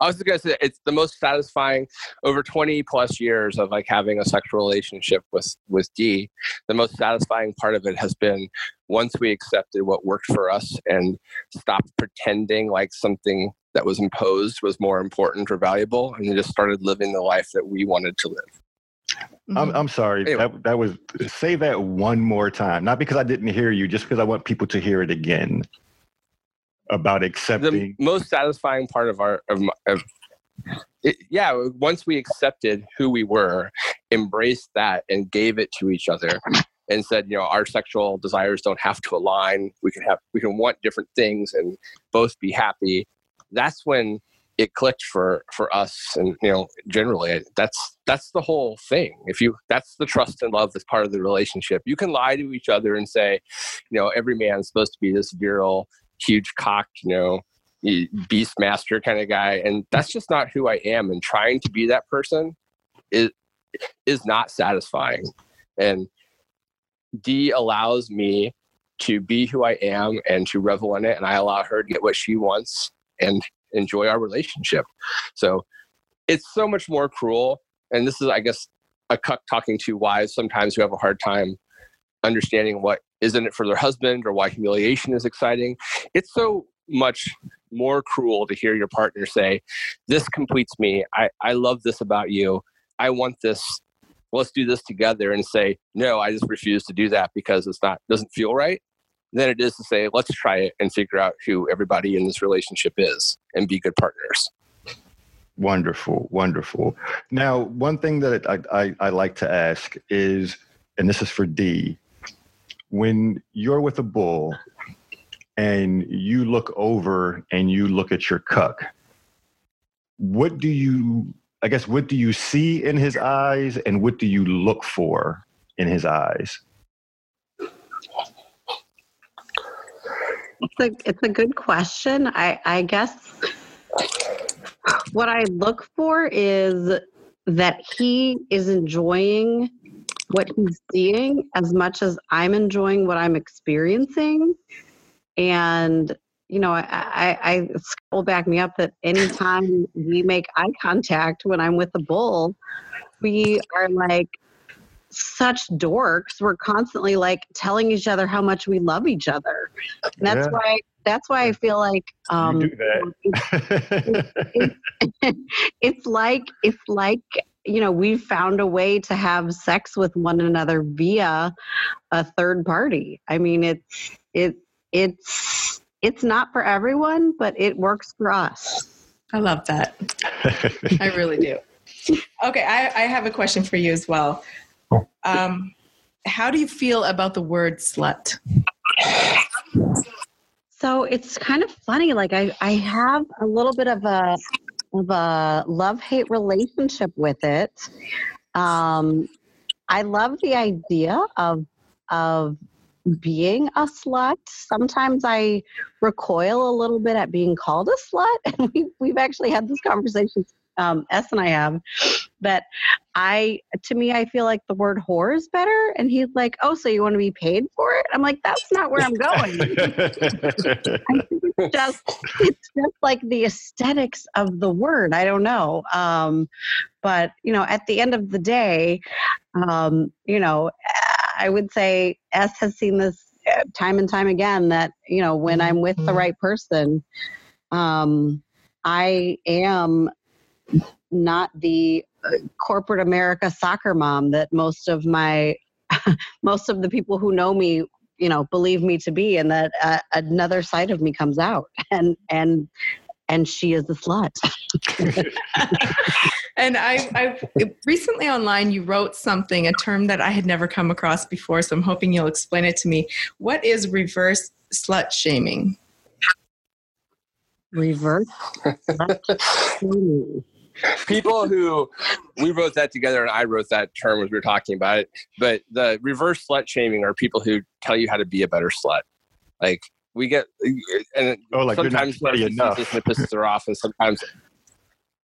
I was just gonna say it's the most satisfying over 20 plus years of like having a sexual relationship with with D. The most satisfying part of it has been once we accepted what worked for us and stopped pretending like something that was imposed was more important or valuable, and just started living the life that we wanted to live. I'm, mm-hmm. I'm sorry. Anyway. That, that was say that one more time. Not because I didn't hear you, just because I want people to hear it again about accepting. the most satisfying part of our of, my- of it, yeah once we accepted who we were embraced that and gave it to each other and said you know our sexual desires don't have to align we can have we can want different things and both be happy that's when it clicked for for us and you know generally that's that's the whole thing. If you that's the trust and love that's part of the relationship. You can lie to each other and say you know every man's supposed to be this virile huge cocked you know beast master kind of guy and that's just not who i am and trying to be that person is is not satisfying. And d allows me to be who i am and to revel in it and i allow her to get what she wants and enjoy our relationship. So it's so much more cruel and this is i guess a cuck talking to wives sometimes who have a hard time understanding what is in it for their husband or why humiliation is exciting. It's so much more cruel to hear your partner say this completes me. I, I love this about you. I want this. Let's do this together and say no i just refuse to do that because it's not doesn't feel right than it is to say let's try it and figure out who everybody in this relationship is and be good partners Wonderful, wonderful. Now, one thing that I, I, I like to ask is, and this is for D, when you're with a bull and you look over and you look at your cuck, what do you, I guess, what do you see in his eyes and what do you look for in his eyes? It's a it's a good question. I I guess what I look for is that he is enjoying what he's seeing as much as I'm enjoying what I'm experiencing. And you know, I, I, I will back me up that anytime we make eye contact when I'm with the bull, we are like such dorks. We're constantly like telling each other how much we love each other. And that's Yeah. why that's why I feel like um you do that. it's like it's like you know we've found a way to have sex with one another via a third party i mean it's it it's it's not for everyone but it works for us I love that. I really do. Okay, I, I have a question for you as well. Um, how do you feel about the word slut? so it's kind of funny like i i have a little bit of a of a love hate relationship with it um i love the idea of of being a slut sometimes i recoil a little bit at being called a slut and we, we've actually had this conversation um, s and i have But i to me i feel like the word whore is better and he's like oh so you want to be paid for it i'm like that's not where i'm going I think it's just it's just like the aesthetics of the word. I don't know. Um, but you know, at the end of the day, um, you know, I would say S has seen this uh, time and time again that you know when I'm with the right person, um, I am not the corporate America soccer mom that most of my most of the people who know me you know believe me to be and that uh, another side of me comes out and and and she is a slut. And I, I recently online you wrote something a term that i had never come across before so i'm hoping you'll explain it to me. What is reverse slut shaming? Reverse people who we wrote that together and I wrote that term as we were talking about it. But the reverse slut shaming are people who tell you how to be a better slut. Like we get and Oh, like you're not sometimes slutty it enough. pisses- her off and sometimes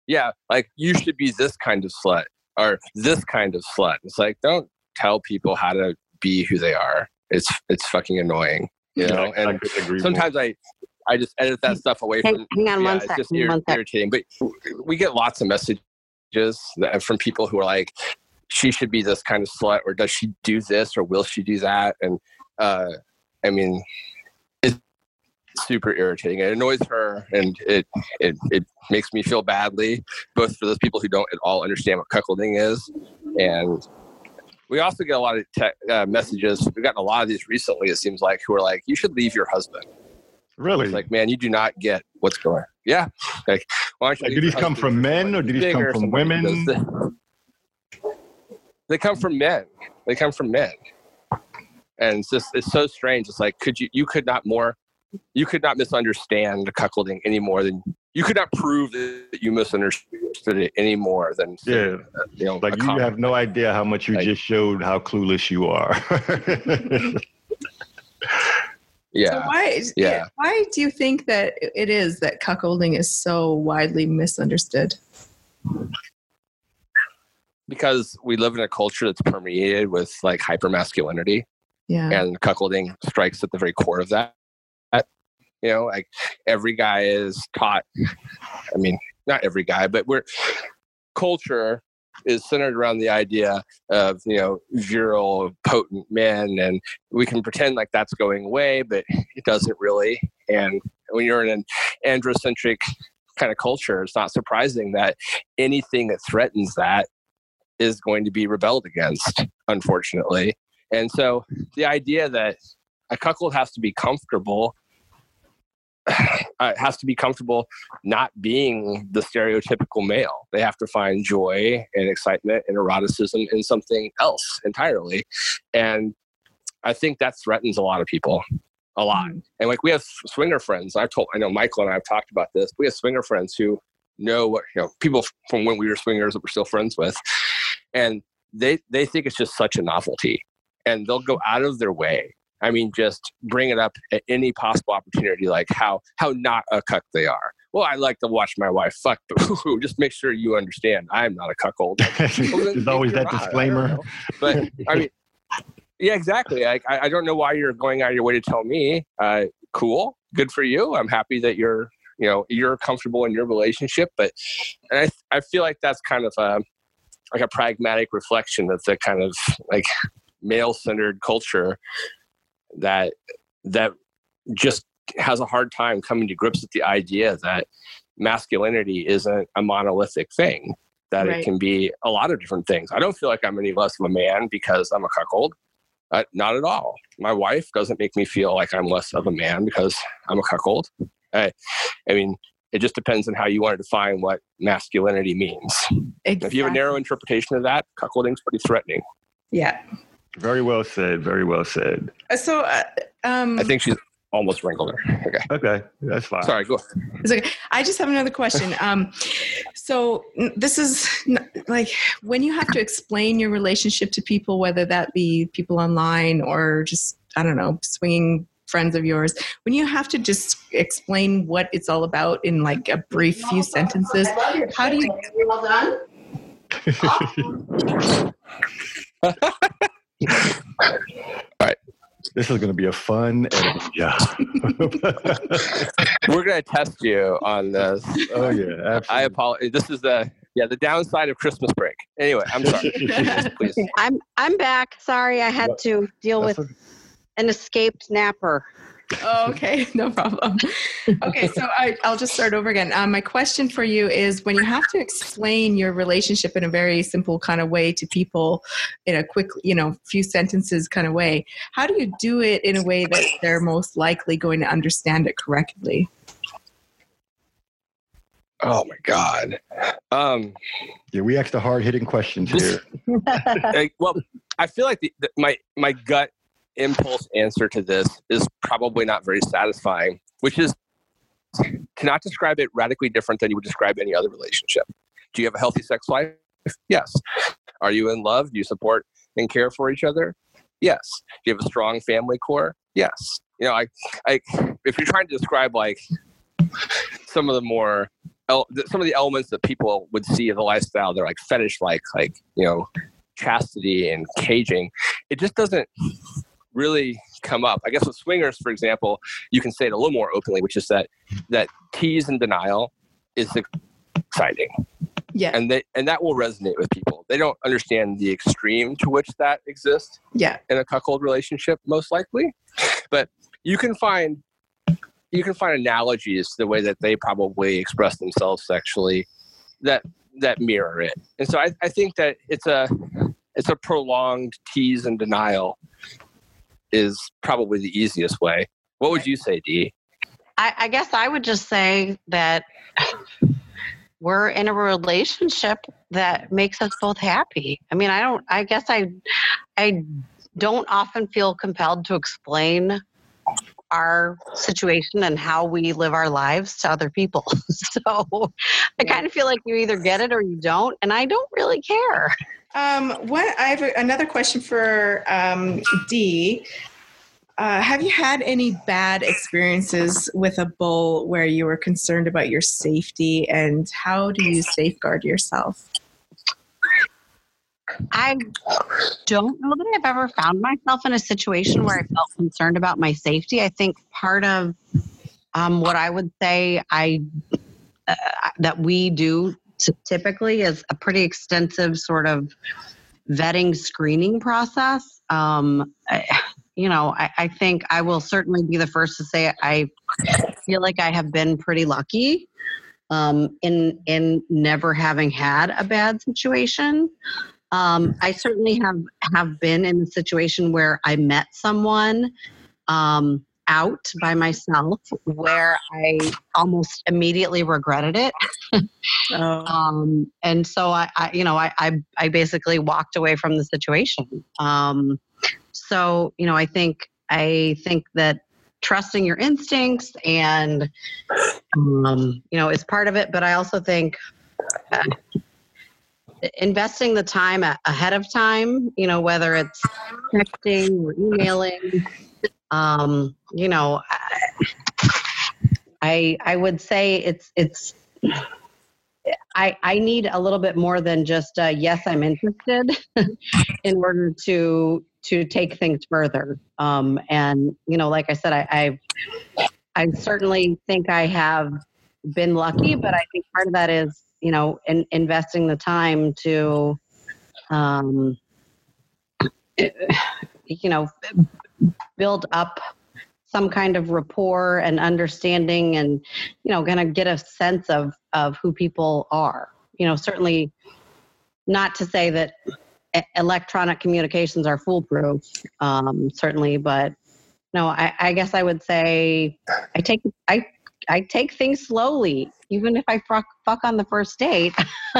yeah, like you should be this kind of slut or this kind of slut. It's like don't tell people how to be who they are. It's it's fucking annoying. You know, I- I and more. sometimes I I just edit that stuff away hang, from hang on yeah, one it's just ir- irritating. But we get lots of messages that, from people who are like, "She should be this kind of slut," or "Does she do this?" or "Will she do that?" And uh, I mean, it's super irritating. It annoys her, and it it it makes me feel badly, both for those people who don't at all understand what cuckolding is, and we also get a lot of te- uh, messages. We've gotten a lot of these recently. It seems like who are like, "You should leave your husband." Really? It's like, man, you do not get what's going. on. Yeah, like, why don't you Like, do these come from men or do these come from women? They come from men. They come from men, and it's just it's so strange. It's like, could you you could not more, you could not misunderstand the cuckolding any more than you could not prove that you misunderstood it any more than yeah. Uh, you know Like you have no idea how much you Like- just showed how clueless you are. So yeah why Yeah. why do you think that it is that cuckolding is so widely misunderstood? because we live in a culture that's permeated with like hyper masculinity Yeah. and cuckolding strikes at the very core of that. You know, like every guy is taught. I mean, not every guy, but we're culture is centered around the idea of you know virile, potent men, and we can pretend like that's going away, but it doesn't really. And when you're in an androcentric kind of culture, it's not surprising that anything that threatens that is going to be rebelled against, unfortunately. And so the idea that a cuckold has to be comfortable uh, has to be comfortable not being the stereotypical male. They have to find joy and excitement and eroticism in something else entirely. And I think that threatens a lot of people a lot. And like we have swinger friends. I've told I know Michael and I have talked about this. We have swinger friends who know what you know people from when we were swingers that we're still friends with, and they they think it's just such a novelty, and they'll go out of their way. I mean, just bring it up at any possible opportunity, like how how not a cuck they are. Well, I like to watch my wife fuck, but just make sure you understand I'm not a cuckold. There's always that not. I disclaimer. know. But I mean, yeah, exactly. I, I don't know why you're going out of your way to tell me. Uh, cool, good for you. I'm happy that you're, you know, you're comfortable in your relationship. But and I, I feel like that's kind of a, like a pragmatic reflection of the kind of like male-centered culture that that just has a hard time coming to grips with the idea that masculinity isn't a monolithic thing that Right. it can be a lot of different things. I don't feel like I'm any less of a man because I'm a cuckold. Uh, not at all. My wife doesn't make me feel like I'm less of a man because I'm a cuckold. I, I mean, it just depends on how you want to define what masculinity means. If you have a narrow interpretation of that, cuckolding's pretty threatening. Yeah. Very well said. Very well said. Uh, So, uh, um, I think she's almost wrangled her. Okay, Okay, that's fine. sorry. Go. It's okay. I just have another question. Um, so this is n- like when you have to explain your relationship to people, whether that be people online or just I don't know, swinging friends of yours. When you have to just explain what it's all about in like a brief few sentences, how do you? Well done. This is going to be a fun editing job. We're gonna test you on this. oh yeah, I apologize. This is the yeah the downside of Christmas break. Anyway, I'm sorry. Please. I'm I'm back. Sorry, I had What? to deal That's with an escaped napper. Oh, okay, no problem. Okay, so I, will just start over again. Um, my question for you is when you have to explain your relationship in a very simple kind of way to people in a quick, you know, few sentences kind of way, how do you do it in a way that they're most likely going to understand it correctly? Oh my God. Um, yeah, we asked the hard hitting questions here. well, I feel like the, the, my my gut impulse answer to this is probably not very satisfying, which is to not describe it radically different than you would describe any other relationship. Do you have a healthy sex life? Yes. Are you in love? Do you support and care for each other? Yes. Do you have a strong family core? Yes. You know, I, I, if you're trying to describe like some of the more some of the elements that people would see of the lifestyle, they're like fetish like, like, you know, chastity and caging. It just doesn't really come up. I guess with swingers, for example, you can say it a little more openly, which is that that tease and denial is exciting. Yeah. And they and that will resonate with people. They don't understand the extreme to which that exists. Yeah. In a cuckold relationship, most likely. But you can find you can find analogies to the way that they probably express themselves sexually that that mirror it. And so I, I think that it's a it's a prolonged tease and denial is probably the easiest way. What would you say, D? I, I guess I would just say that we're in a relationship that makes us both happy. I mean, I don't. I guess I, I don't often feel compelled to explain our situation and how we live our lives to other people. so I kind of feel like you either get it or you don't, and I don't really care. Um, what I have another question for um, D. Uh, have you had any bad experiences with a bull where you were concerned about your safety, and how do you safeguard yourself? I don't know that I've ever found myself in a situation where I felt concerned about my safety. I think part of um, what I would say I uh, that we do typically is a pretty extensive sort of vetting screening process. Um, I, you know, I, I think I will certainly be the first to say I feel like I have been pretty lucky um, in in never having had a bad situation. Um, I certainly have have been in a situation where I met someone um, out by myself where I almost immediately regretted it. oh. um, and so I, I, you know, I, I, I, basically walked away from the situation. Um, so, you know, I think, I think that trusting your instincts and, um, you know, is part of it. But I also think, uh, investing the time ahead of time, you know, whether it's texting or emailing, um, you know, I I would say it's it's I I need a little bit more than just yes, I'm interested in order to to take things further. Um, and you know, like I said, I I've, I certainly think I have been lucky, but I think part of that is you know, in, investing the time to, um, you know, build up some kind of rapport and understanding and, you know, going to get a sense of, of who people are. You know, certainly not to say that electronic communications are foolproof, um, certainly, but no, I, I guess I would say I take I I take things slowly, even if I fuck, fuck on the first date.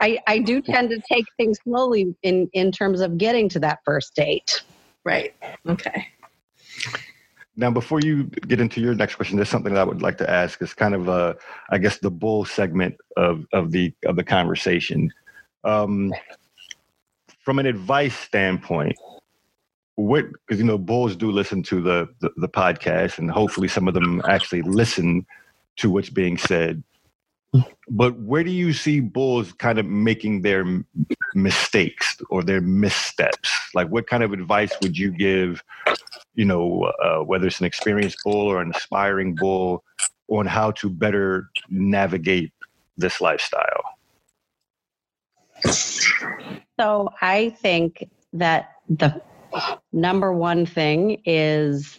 I, I do tend to take things slowly in, in terms of getting to that first date. Right. Okay. Now, before you get into your next question, there's something that I would like to ask. It's kind of, a, I guess, the bull segment of, of the of the conversation. Um, from an advice standpoint, what because you know bulls do listen to the, the, the podcast and hopefully some of them actually listen to what's being said. But where do you see bulls kind of making their mistakes or their missteps? Like what kind of advice would you give you know uh, whether it's an experienced bull or an aspiring bull on how to better navigate this lifestyle? So i think that the number one thing is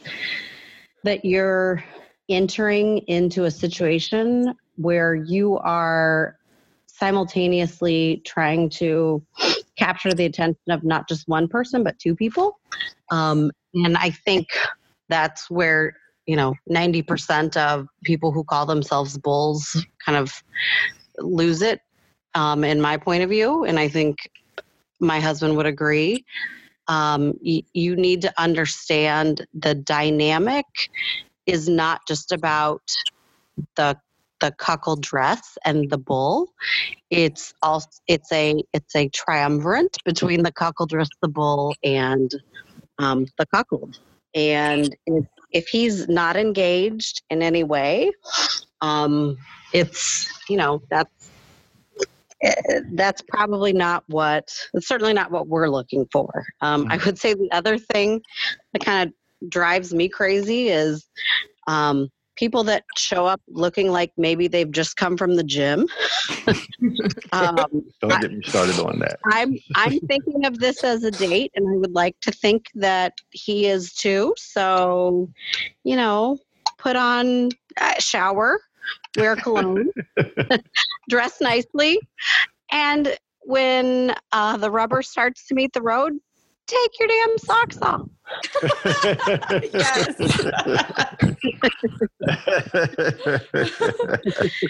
that you're entering into a situation where you are simultaneously trying to capture the attention of not just one person but two people. Um, and i think that's where you know 90% of people who call themselves bulls kind of lose it um, in my point of view. And i think my husband would agree um, y- you need to understand the dynamic is not just about the the cuckoldress and the bull. It's also it's a it's a triumvirate between the cuckoldress, the bull, and um, the cuckold. And if, if he's not engaged in any way, um, it's you know that's that's probably not what it's certainly not what we're looking for. Um, I would say the other thing that kind of drives me crazy is um, people that show up looking like maybe they've just come from the gym. um, Don't get me started on that. I'm I'm thinking of this as a date, and I would like to think that he is too. So, you know, put on a shower, wear cologne, dress nicely, and when uh, the rubber starts to meet the road, take your damn socks off. Yes.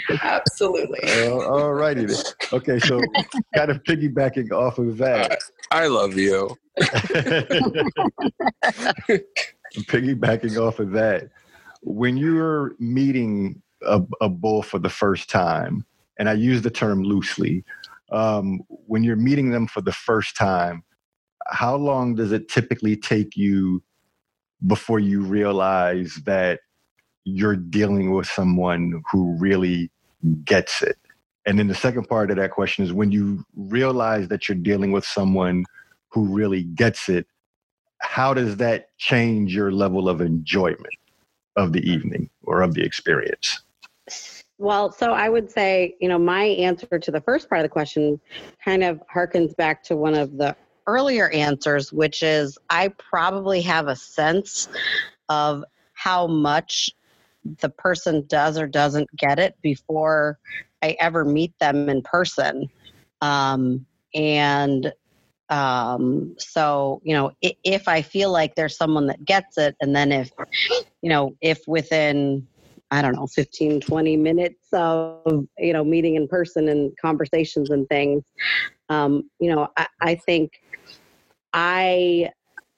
Absolutely. Uh, all righty. Okay, so kind of piggybacking off of that, I love you. piggybacking off of that, when you're meeting a, a bull for the first time, and I use the term loosely, um, when you're meeting them for the first time, how long does it typically take you before you realize that you're dealing with someone who really gets it? And then the second part of that question is when you realize that you're dealing with someone who really gets it, how does that change your level of enjoyment of the evening or of the experience? Well, so I would say, you know, my answer to the first part of the question kind of harkens back to one of the earlier answers, which is I probably have a sense of how much the person does or doesn't get it before I ever meet them in person. Um, and um, so, you know, if, if I feel like there's someone that gets it, and then if, you know, if within I don't know, 15, 20 minutes of, you know, meeting in person and conversations and things. Um, you know, I, I think I,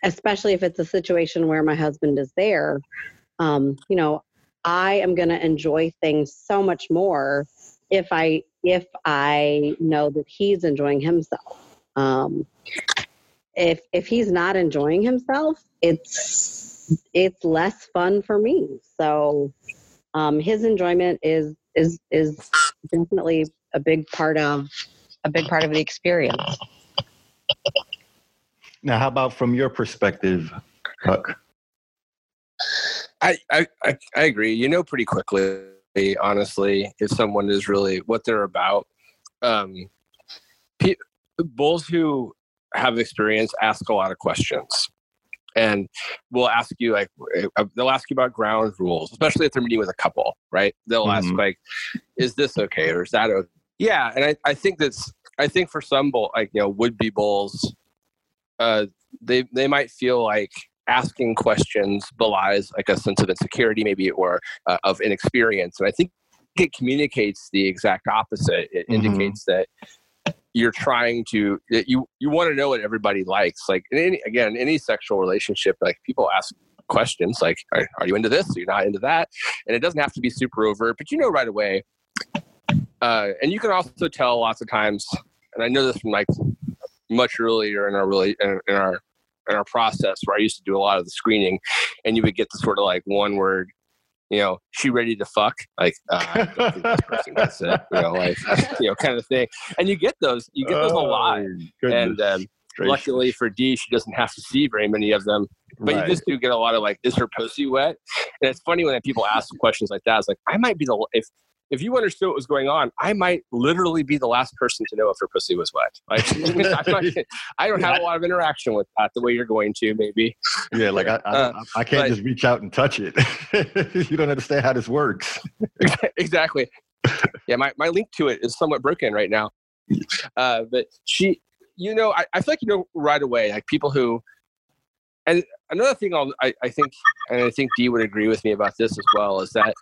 especially if it's a situation where my husband is there, um, you know, I am going to enjoy things so much more if I if I know that he's enjoying himself. Um, if if he's not enjoying himself, it's it's less fun for me. So um, his enjoyment is is is definitely a big part of a big part of the experience. Now, how about from your perspective, Cuck? I, I, I, I agree. You know pretty quickly, honestly, if someone is really what they're about. Um, pe- bulls who have experience ask a lot of questions and we'll ask you like uh, they'll ask you about ground rules especially if they're meeting with a couple right they'll ask Mhm. like is this okay or is that okay yeah and i, I think that's i think for some bull like you know would be bulls uh they they might feel like asking questions belies like a sense of insecurity maybe or uh, of inexperience and i think it communicates the exact opposite it Mhm. indicates that you're trying to you you want to know what everybody likes like any, again any sexual relationship like people ask questions like are, are you into this? Are you not into that? And it doesn't have to be super overt but you know right away uh, and you can also tell lots of times and i know this from like much earlier in our really in, in our in our process where i used to do a lot of the screening and you would get the sort of like one word you know, she ready to fuck? Like, uh, I don't think this person gets it, you know, like, you know, kind of thing. And you get those, you get those a lot. Oh, And um, luckily for D, she doesn't have to see very many of them. But Right. you just do get a lot of like, is her pussy wet? And it's funny when people ask questions like that. It's like, I might be the if if you understood what was going on, I might literally be the last person to know if her pussy was wet. Like, not, I don't have a lot of interaction with that the way you're going to, maybe. Yeah, like I, I, uh, I can't but, just reach out and touch it. you don't understand how this works. exactly. Yeah, my, my link to it is somewhat broken right now. Uh, but she, you know, I, I feel like you know right away, like people who, and another thing I'll, I, I think, and I think D would agree with me about this as well, is that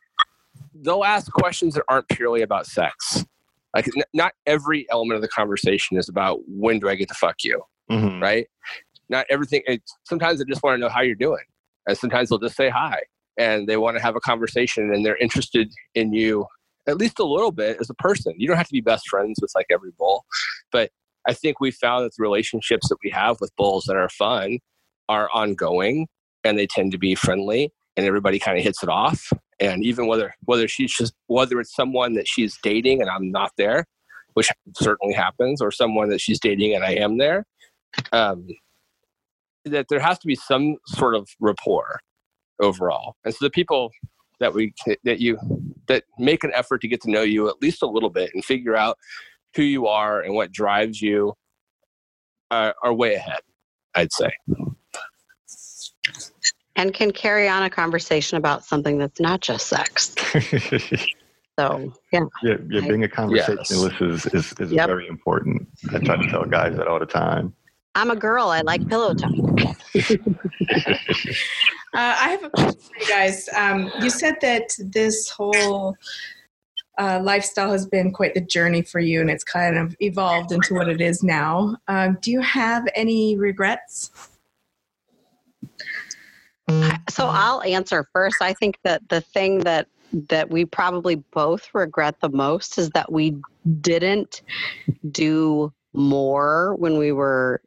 they'll ask questions that aren't purely about sex. Like, n- not every element of the conversation is about when do I get to fuck you, mm-hmm. right? Not everything. It, sometimes they just want to know how you're doing, and sometimes they'll just say hi, and they want to have a conversation, and they're interested in you at least a little bit as a person. You don't have to be best friends with like every bull, but I think we found that the relationships that we have with bulls that are fun are ongoing and they tend to be friendly and everybody kind of hits it off and even whether whether she's just whether it's someone that she's dating and i'm not there which certainly happens or someone that she's dating and i am there um, that there has to be some sort of rapport overall. And so the people that we that you that make an effort to get to know you at least a little bit and figure out who you are and what drives you are, are way ahead i'd say and can carry on a conversation about something that's not just sex. so yeah. Yeah, yeah being a conversationalist yes. is, is, is yep. very important. I try to tell guys that all the time. I'm a girl. I like pillow talk. uh, I have a question for you guys. Um, you said that this whole uh, lifestyle has been quite the journey for you, and it's kind of evolved into what it is now. Um, do you have any regrets? Mm. So I'll answer first. I think that the thing that that we probably both regret the most is that we didn't do more when we were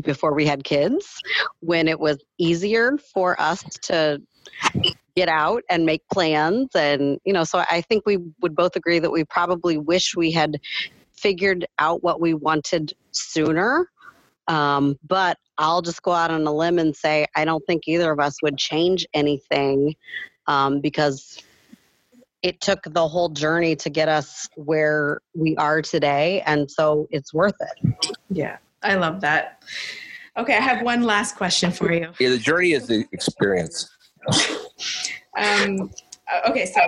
before we had kids when it was easier for us to get out and make plans and you know so i think we would both agree that we probably wish we had figured out what we wanted sooner um, but I'll just go out on a limb and say I don't think either of us would change anything um, because it took the whole journey to get us where we are today. And so it's worth it. Yeah, I love that. Okay, I have one last question for you. Yeah, the journey is the experience. um, okay, so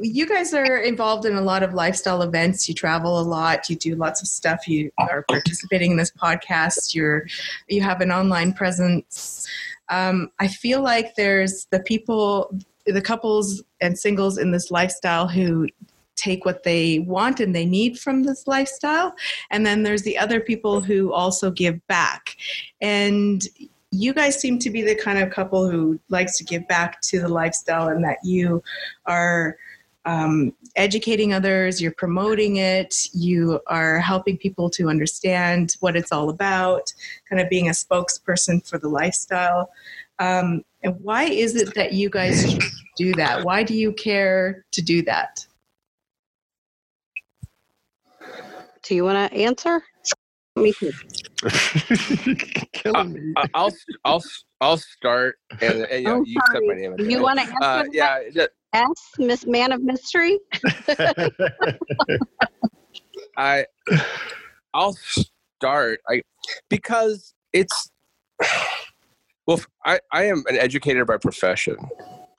you guys are involved in a lot of lifestyle events. You travel a lot. You do lots of stuff. You are participating in this podcast. You're you have an online presence. Um, I feel like there's the people, the couples and singles in this lifestyle who take what they want and they need from this lifestyle and then there's the other people who also give back and you guys seem to be the kind of couple who likes to give back to the lifestyle and that you are um, educating others, you're promoting it, you are helping people to understand what it's all about, kind of being a spokesperson for the lifestyle. Um, and why is it that you guys do that? Why do you care to do that? Do you want to answer? Me too. Killing me. Uh, I'll I'll I'll start and, and you, know, you said my name. You want to answer? Uh, yeah. Ask Miss Man of Mystery. I I'll start. I because it's well I, I am an educator by profession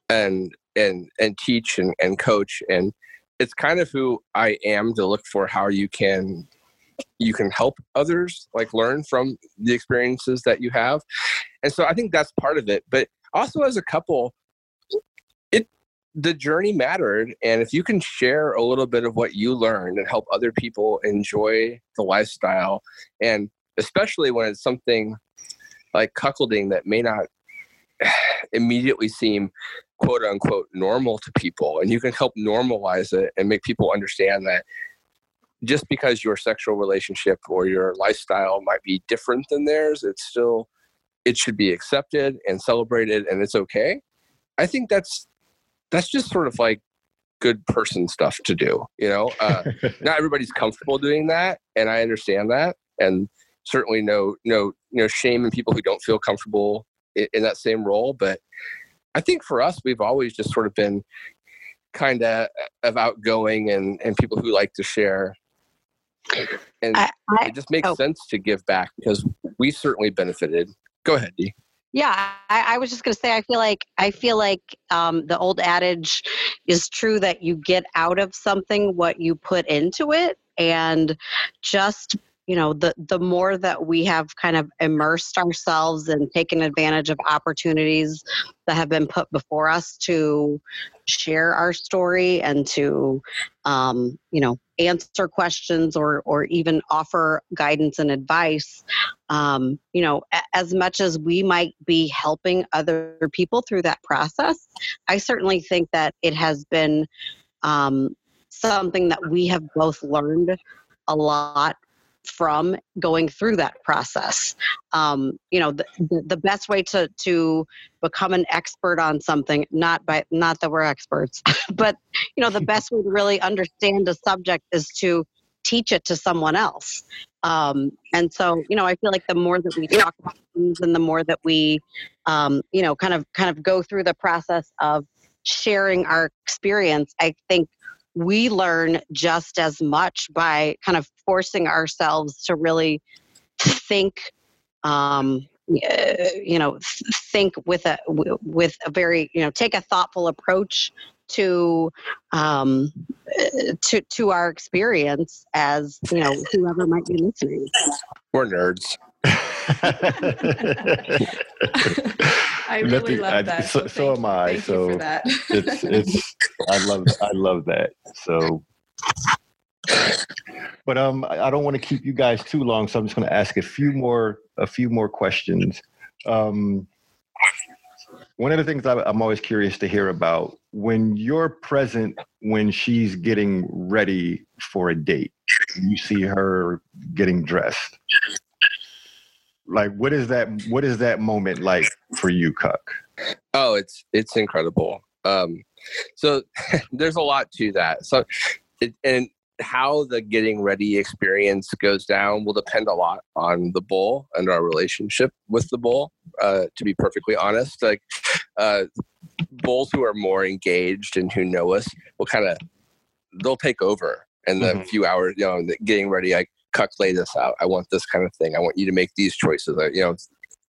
and and and teach and, and coach and it's kind of who I am to look for how you can you can help others like learn from the experiences that you have. And so i think that's part of it. But also as a couple it the journey mattered. And if you can share a little bit of what you learned and help other people enjoy the lifestyle and especially when it's something like cuckolding that may not immediately seem quote unquote normal to people and you can help normalize it and make people understand that just because your sexual relationship or your lifestyle might be different than theirs, it's still it should be accepted and celebrated and it's okay. I think that's that's just sort of like good person stuff to do, you know. Uh, not everybody's comfortable doing that, and I understand that, and certainly no no no shame in people who don't feel comfortable in, in that same role. But I think for us, we've always just sort of been kind of of outgoing and and people who like to share and I, I, it just makes oh. sense to give back because we certainly benefited go ahead D. Yeah, I, I was just going to say, I feel like I feel like um, the old adage is true that you get out of something what you put into it, and just you know the the more that we have kind of immersed ourselves and taken advantage of opportunities that have been put before us to share our story and to um, you know answer questions or or even offer guidance and advice um, you know as much as we might be helping other people through that process i certainly think that it has been um, something that we have both learned a lot from going through that process. Um, you know the, the, best way to to become an expert on something not by not that we're experts but you know the best way to really understand a subject is to teach it to someone else. Um, and so you know i feel like the more that we talk about things and the more that we um, you know kind of kind of go through the process of sharing our experience i think we learn just as much by kind of forcing ourselves to really think um, uh, you know think with a w- with a very you know take a thoughtful approach to um, uh, to to our experience as you know whoever might be listening we're nerds I really Nothing- love that. so- So, so am. I, Thank so you for that. it's it's I love I love that. So but um I don't want to keep you guys too long, so I'm just gonna ask a few more a few more questions. Um one of the things I'm always curious to hear about when you're present when she's getting ready for a date, you see her getting dressed. Like what is that what is that moment like for you, Cuck? Oh, it's it's incredible. Um, so there's a lot to that. So, it, and how the getting ready experience goes down will depend a lot on the bull and our relationship with the bull. Uh, to be perfectly honest, like uh, bulls who are more engaged and who know us will kind of they'll take over in the Mhm. few hours. You know, getting ready. I cuck lay this out. I want this kind of thing. I want you to make these choices. uh, You know,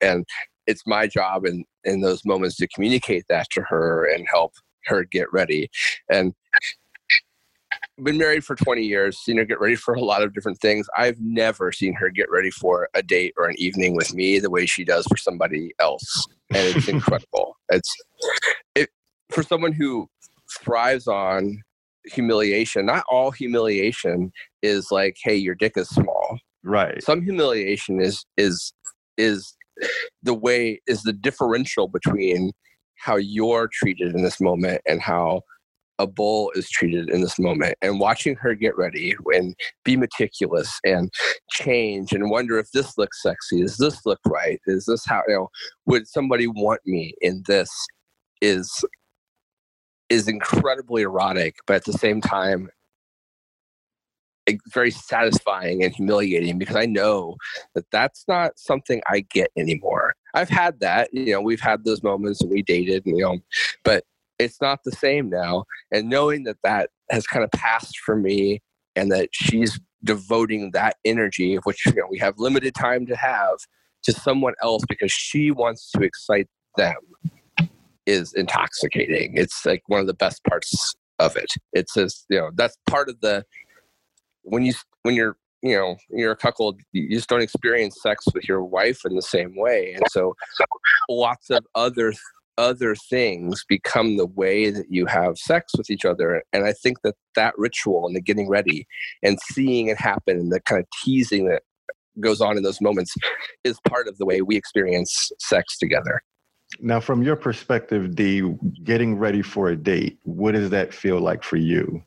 and it's my job in in those moments to communicate that to her and help her get ready. And been married for 20 years seen her get ready for a lot of different things. I've never seen her get ready for a date or an evening with me the way she does for somebody else. And it's incredible. It's it for someone who thrives on humiliation not all humiliation is like hey your dick is small. Right. some humiliation is is is the way is the differential between how you're treated in this moment and how a bull is treated in this moment and watching her get ready and be meticulous and change and wonder if this looks sexy does this look right is this how you know would somebody want me in this is is incredibly erotic but at the same time it's very satisfying and humiliating because I know that that's not something I get anymore. I've had that, you know, we've had those moments and we dated, and, you know, but it's not the same now. And knowing that that has kind of passed for me and that she's devoting that energy, which you know we have limited time to have, to someone else because she wants to excite them, is intoxicating. It's like one of the best parts of it. It's just you know that's part of the when you when you're you know you're a cuckold you just don't experience sex with your wife in the same way. And so lots of other other things become the way that you have sex with each other. And i think that that ritual and the getting ready and seeing it happen and the kind of teasing that goes on in those moments is part of the way we experience sex together. Now, from your perspective, D, getting ready for a date, what does that feel like for you?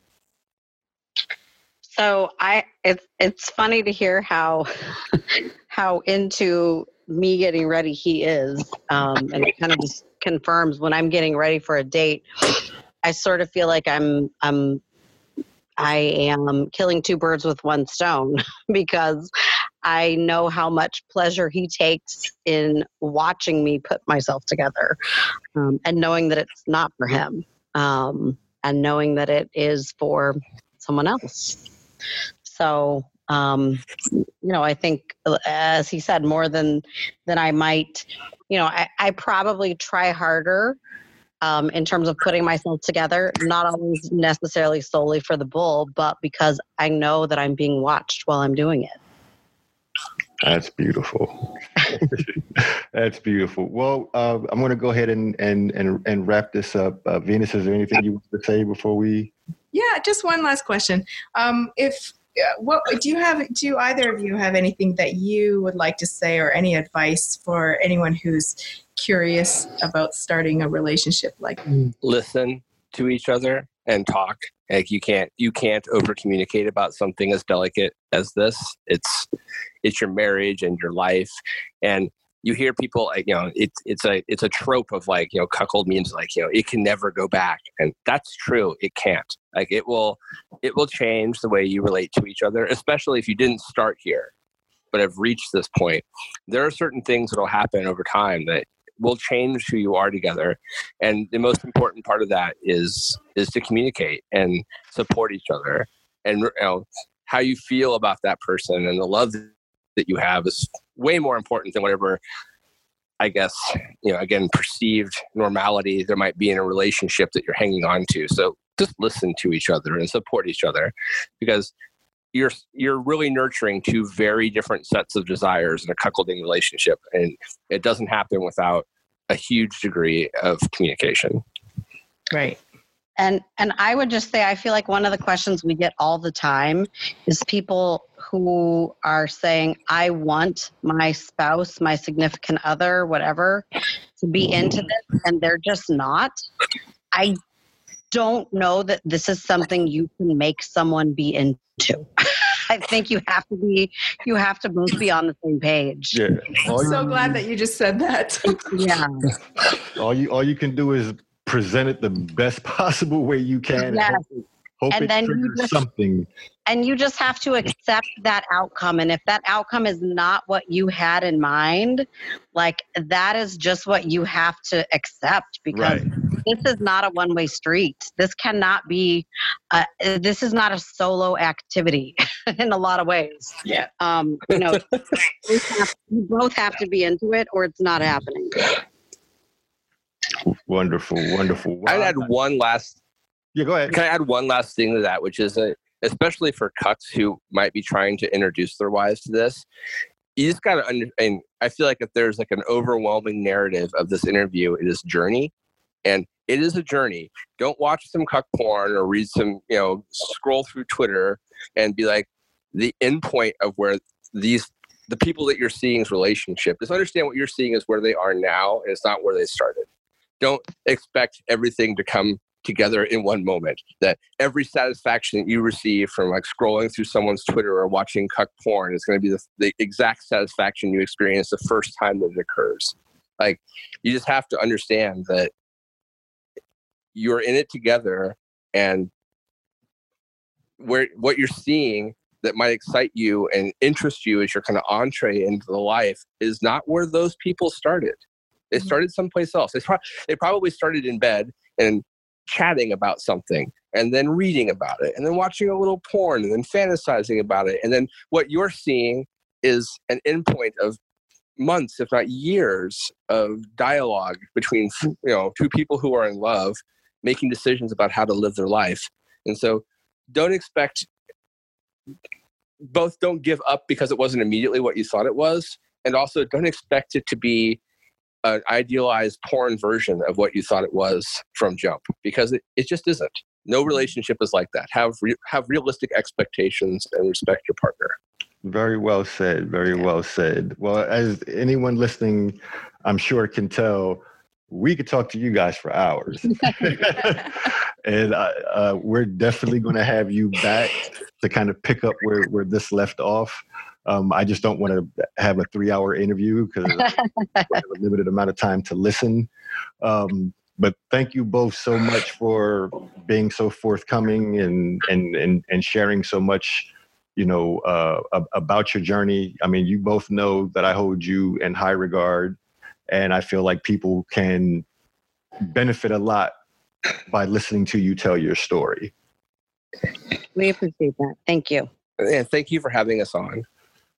So I it's it's funny to hear how how into me getting ready he is, um, and it kind of just confirms when I'm getting ready for a date. I sort of feel like I'm I'm I am killing two birds with one stone because I know how much pleasure he takes in watching me put myself together, um, and knowing that it's not for him. Um, and knowing that it is for someone else. So, um, you know, I think, as he said, more than than I might, you know, I, I probably try harder um, in terms of putting myself together, not always necessarily solely for the bull, but because I know that I'm being watched while I'm doing it. That's beautiful. That's beautiful. Well, uh, I'm going to go ahead and, and and and wrap this up. Uh, Venus, is there anything you want to say before we? Yeah, just one last question. Um, if uh, what do you have? Do either of you have anything that you would like to say, or any advice for anyone who's curious about starting a relationship like? Listen to each other and talk. Like you can't you can't over communicate about something as delicate as this. It's it's your marriage and your life, and you hear people like you know it's it's a it's a trope of like you know cuckold means like you know it can never go back. And that's true. It can't. Like it will it will change the way you relate to each other especially if you didn't start here but have reached this point. There are certain things that will happen over time that will change who you are together. And the most important part of that is is to communicate and support each other. And you know how you feel about that person and the love that you have is way more important than whatever I guess, you know, again, perceived normality there might be in a relationship that you're hanging on to. So just listen to each other and support each other because you're you're really nurturing two very different sets of desires in a cuckolding relationship. And it doesn't happen without a huge degree of communication. Right. And and I would just say I feel like one of the questions we get all the time is people who are saying I want my spouse, my significant other, whatever, to be into mm-hmm. this and they're just not. I don't know that this is something you can make someone be into. I think you have to be you have to both be on the same page. Yeah. I'm so glad that you just said that. Yeah. All you all you can do is present it the best possible way you can. Yes. Hope, hope And it then you just- something. and you just have to accept that outcome and if that outcome is not what you had in mind like that is just what you have to accept because Right. this is not a one-way street this cannot be uh, this is not a solo activity in a lot of ways Yeah. um you know you have- you both have to be into it or it's not happening Wonderful, wonderful. I'd add one last yeah, go ahead. Can I add one last thing to that, which is that especially for cucks who might be trying to introduce their wives to this, you just got to under. And I feel like if there's like an overwhelming narrative of this interview, it is journey, and it is a journey. Don't watch some cuck porn or read some, you know, scroll through Twitter and be like the end point of where these the people that you're seeing's relationship. Just understand what you're seeing is where they are now, and it's not where they started. Don't expect everything to come together in one moment. That every satisfaction that you receive from like scrolling through someone's Twitter or watching cuck porn is going to be the, the exact satisfaction you experience the first time that it occurs. Like you just have to understand that you're in it together and where what you're seeing that might excite you and interest you as your kind of entree into the life is not where those people started. They Mhm. started someplace else. They, pro- they probably started in bed and chatting about something and then reading about it and then watching a little porn and then fantasizing about it. And then what you're seeing is an endpoint of months, if not years, of dialogue between you know two people who are in love making decisions about how to live their life. And so don't expect both don't give up because it wasn't immediately what you thought it was and also don't expect it to be an idealized porn version of what you thought it was from jump because it, it just isn't no relationship is like that have re- have realistic expectations and respect your partner Very well said. Very well said. Well, as anyone listening, I'm sure can tell, we could talk to you guys for hours, and uh, uh, we're definitely going to have you back to kind of pick up where where this left off. Um, I just don't want to have a three hour interview because I have a limited amount of time to listen. Um, but thank you both so much for being so forthcoming and and and, and sharing so much you know uh, about your journey i mean you both know that i hold you in high regard and i feel like people can benefit a lot by listening to you tell your story. We appreciate that. Thank you. And thank you for having us on.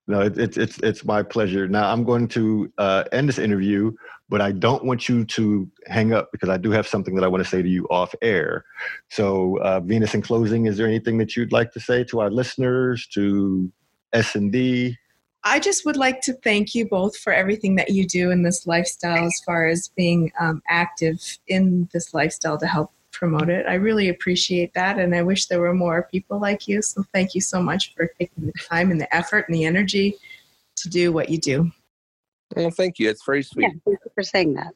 No, it, it's it's it's my pleasure. Now I'm going to uh, end this interview, but I don't want you to hang up because I do have something that I want to say to you off air. So, uh, Venus, in closing, is there anything that you'd like to say to our listeners, to S and D? I just would like to thank you both for everything that you do in this lifestyle, as far as being um, active in this lifestyle to help promote it. I really appreciate that, and I wish there were more people like you. So thank you so much for taking the time and the effort and the energy to do what you do. Well, thank you. It's very sweet. Yeah, thank you for saying that.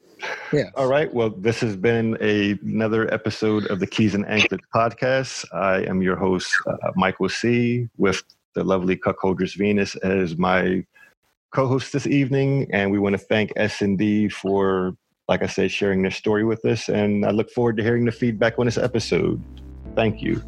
Yeah. All right. Well, this has been a, another episode of the Keys and Anklets podcast. I am your host, uh, Michael C., with the lovely Cuckoldress Venus as my co-host this evening, and we want to thank S and D for like I said, sharing their story with us. And I look forward to hearing the feedback on this episode. Thank you.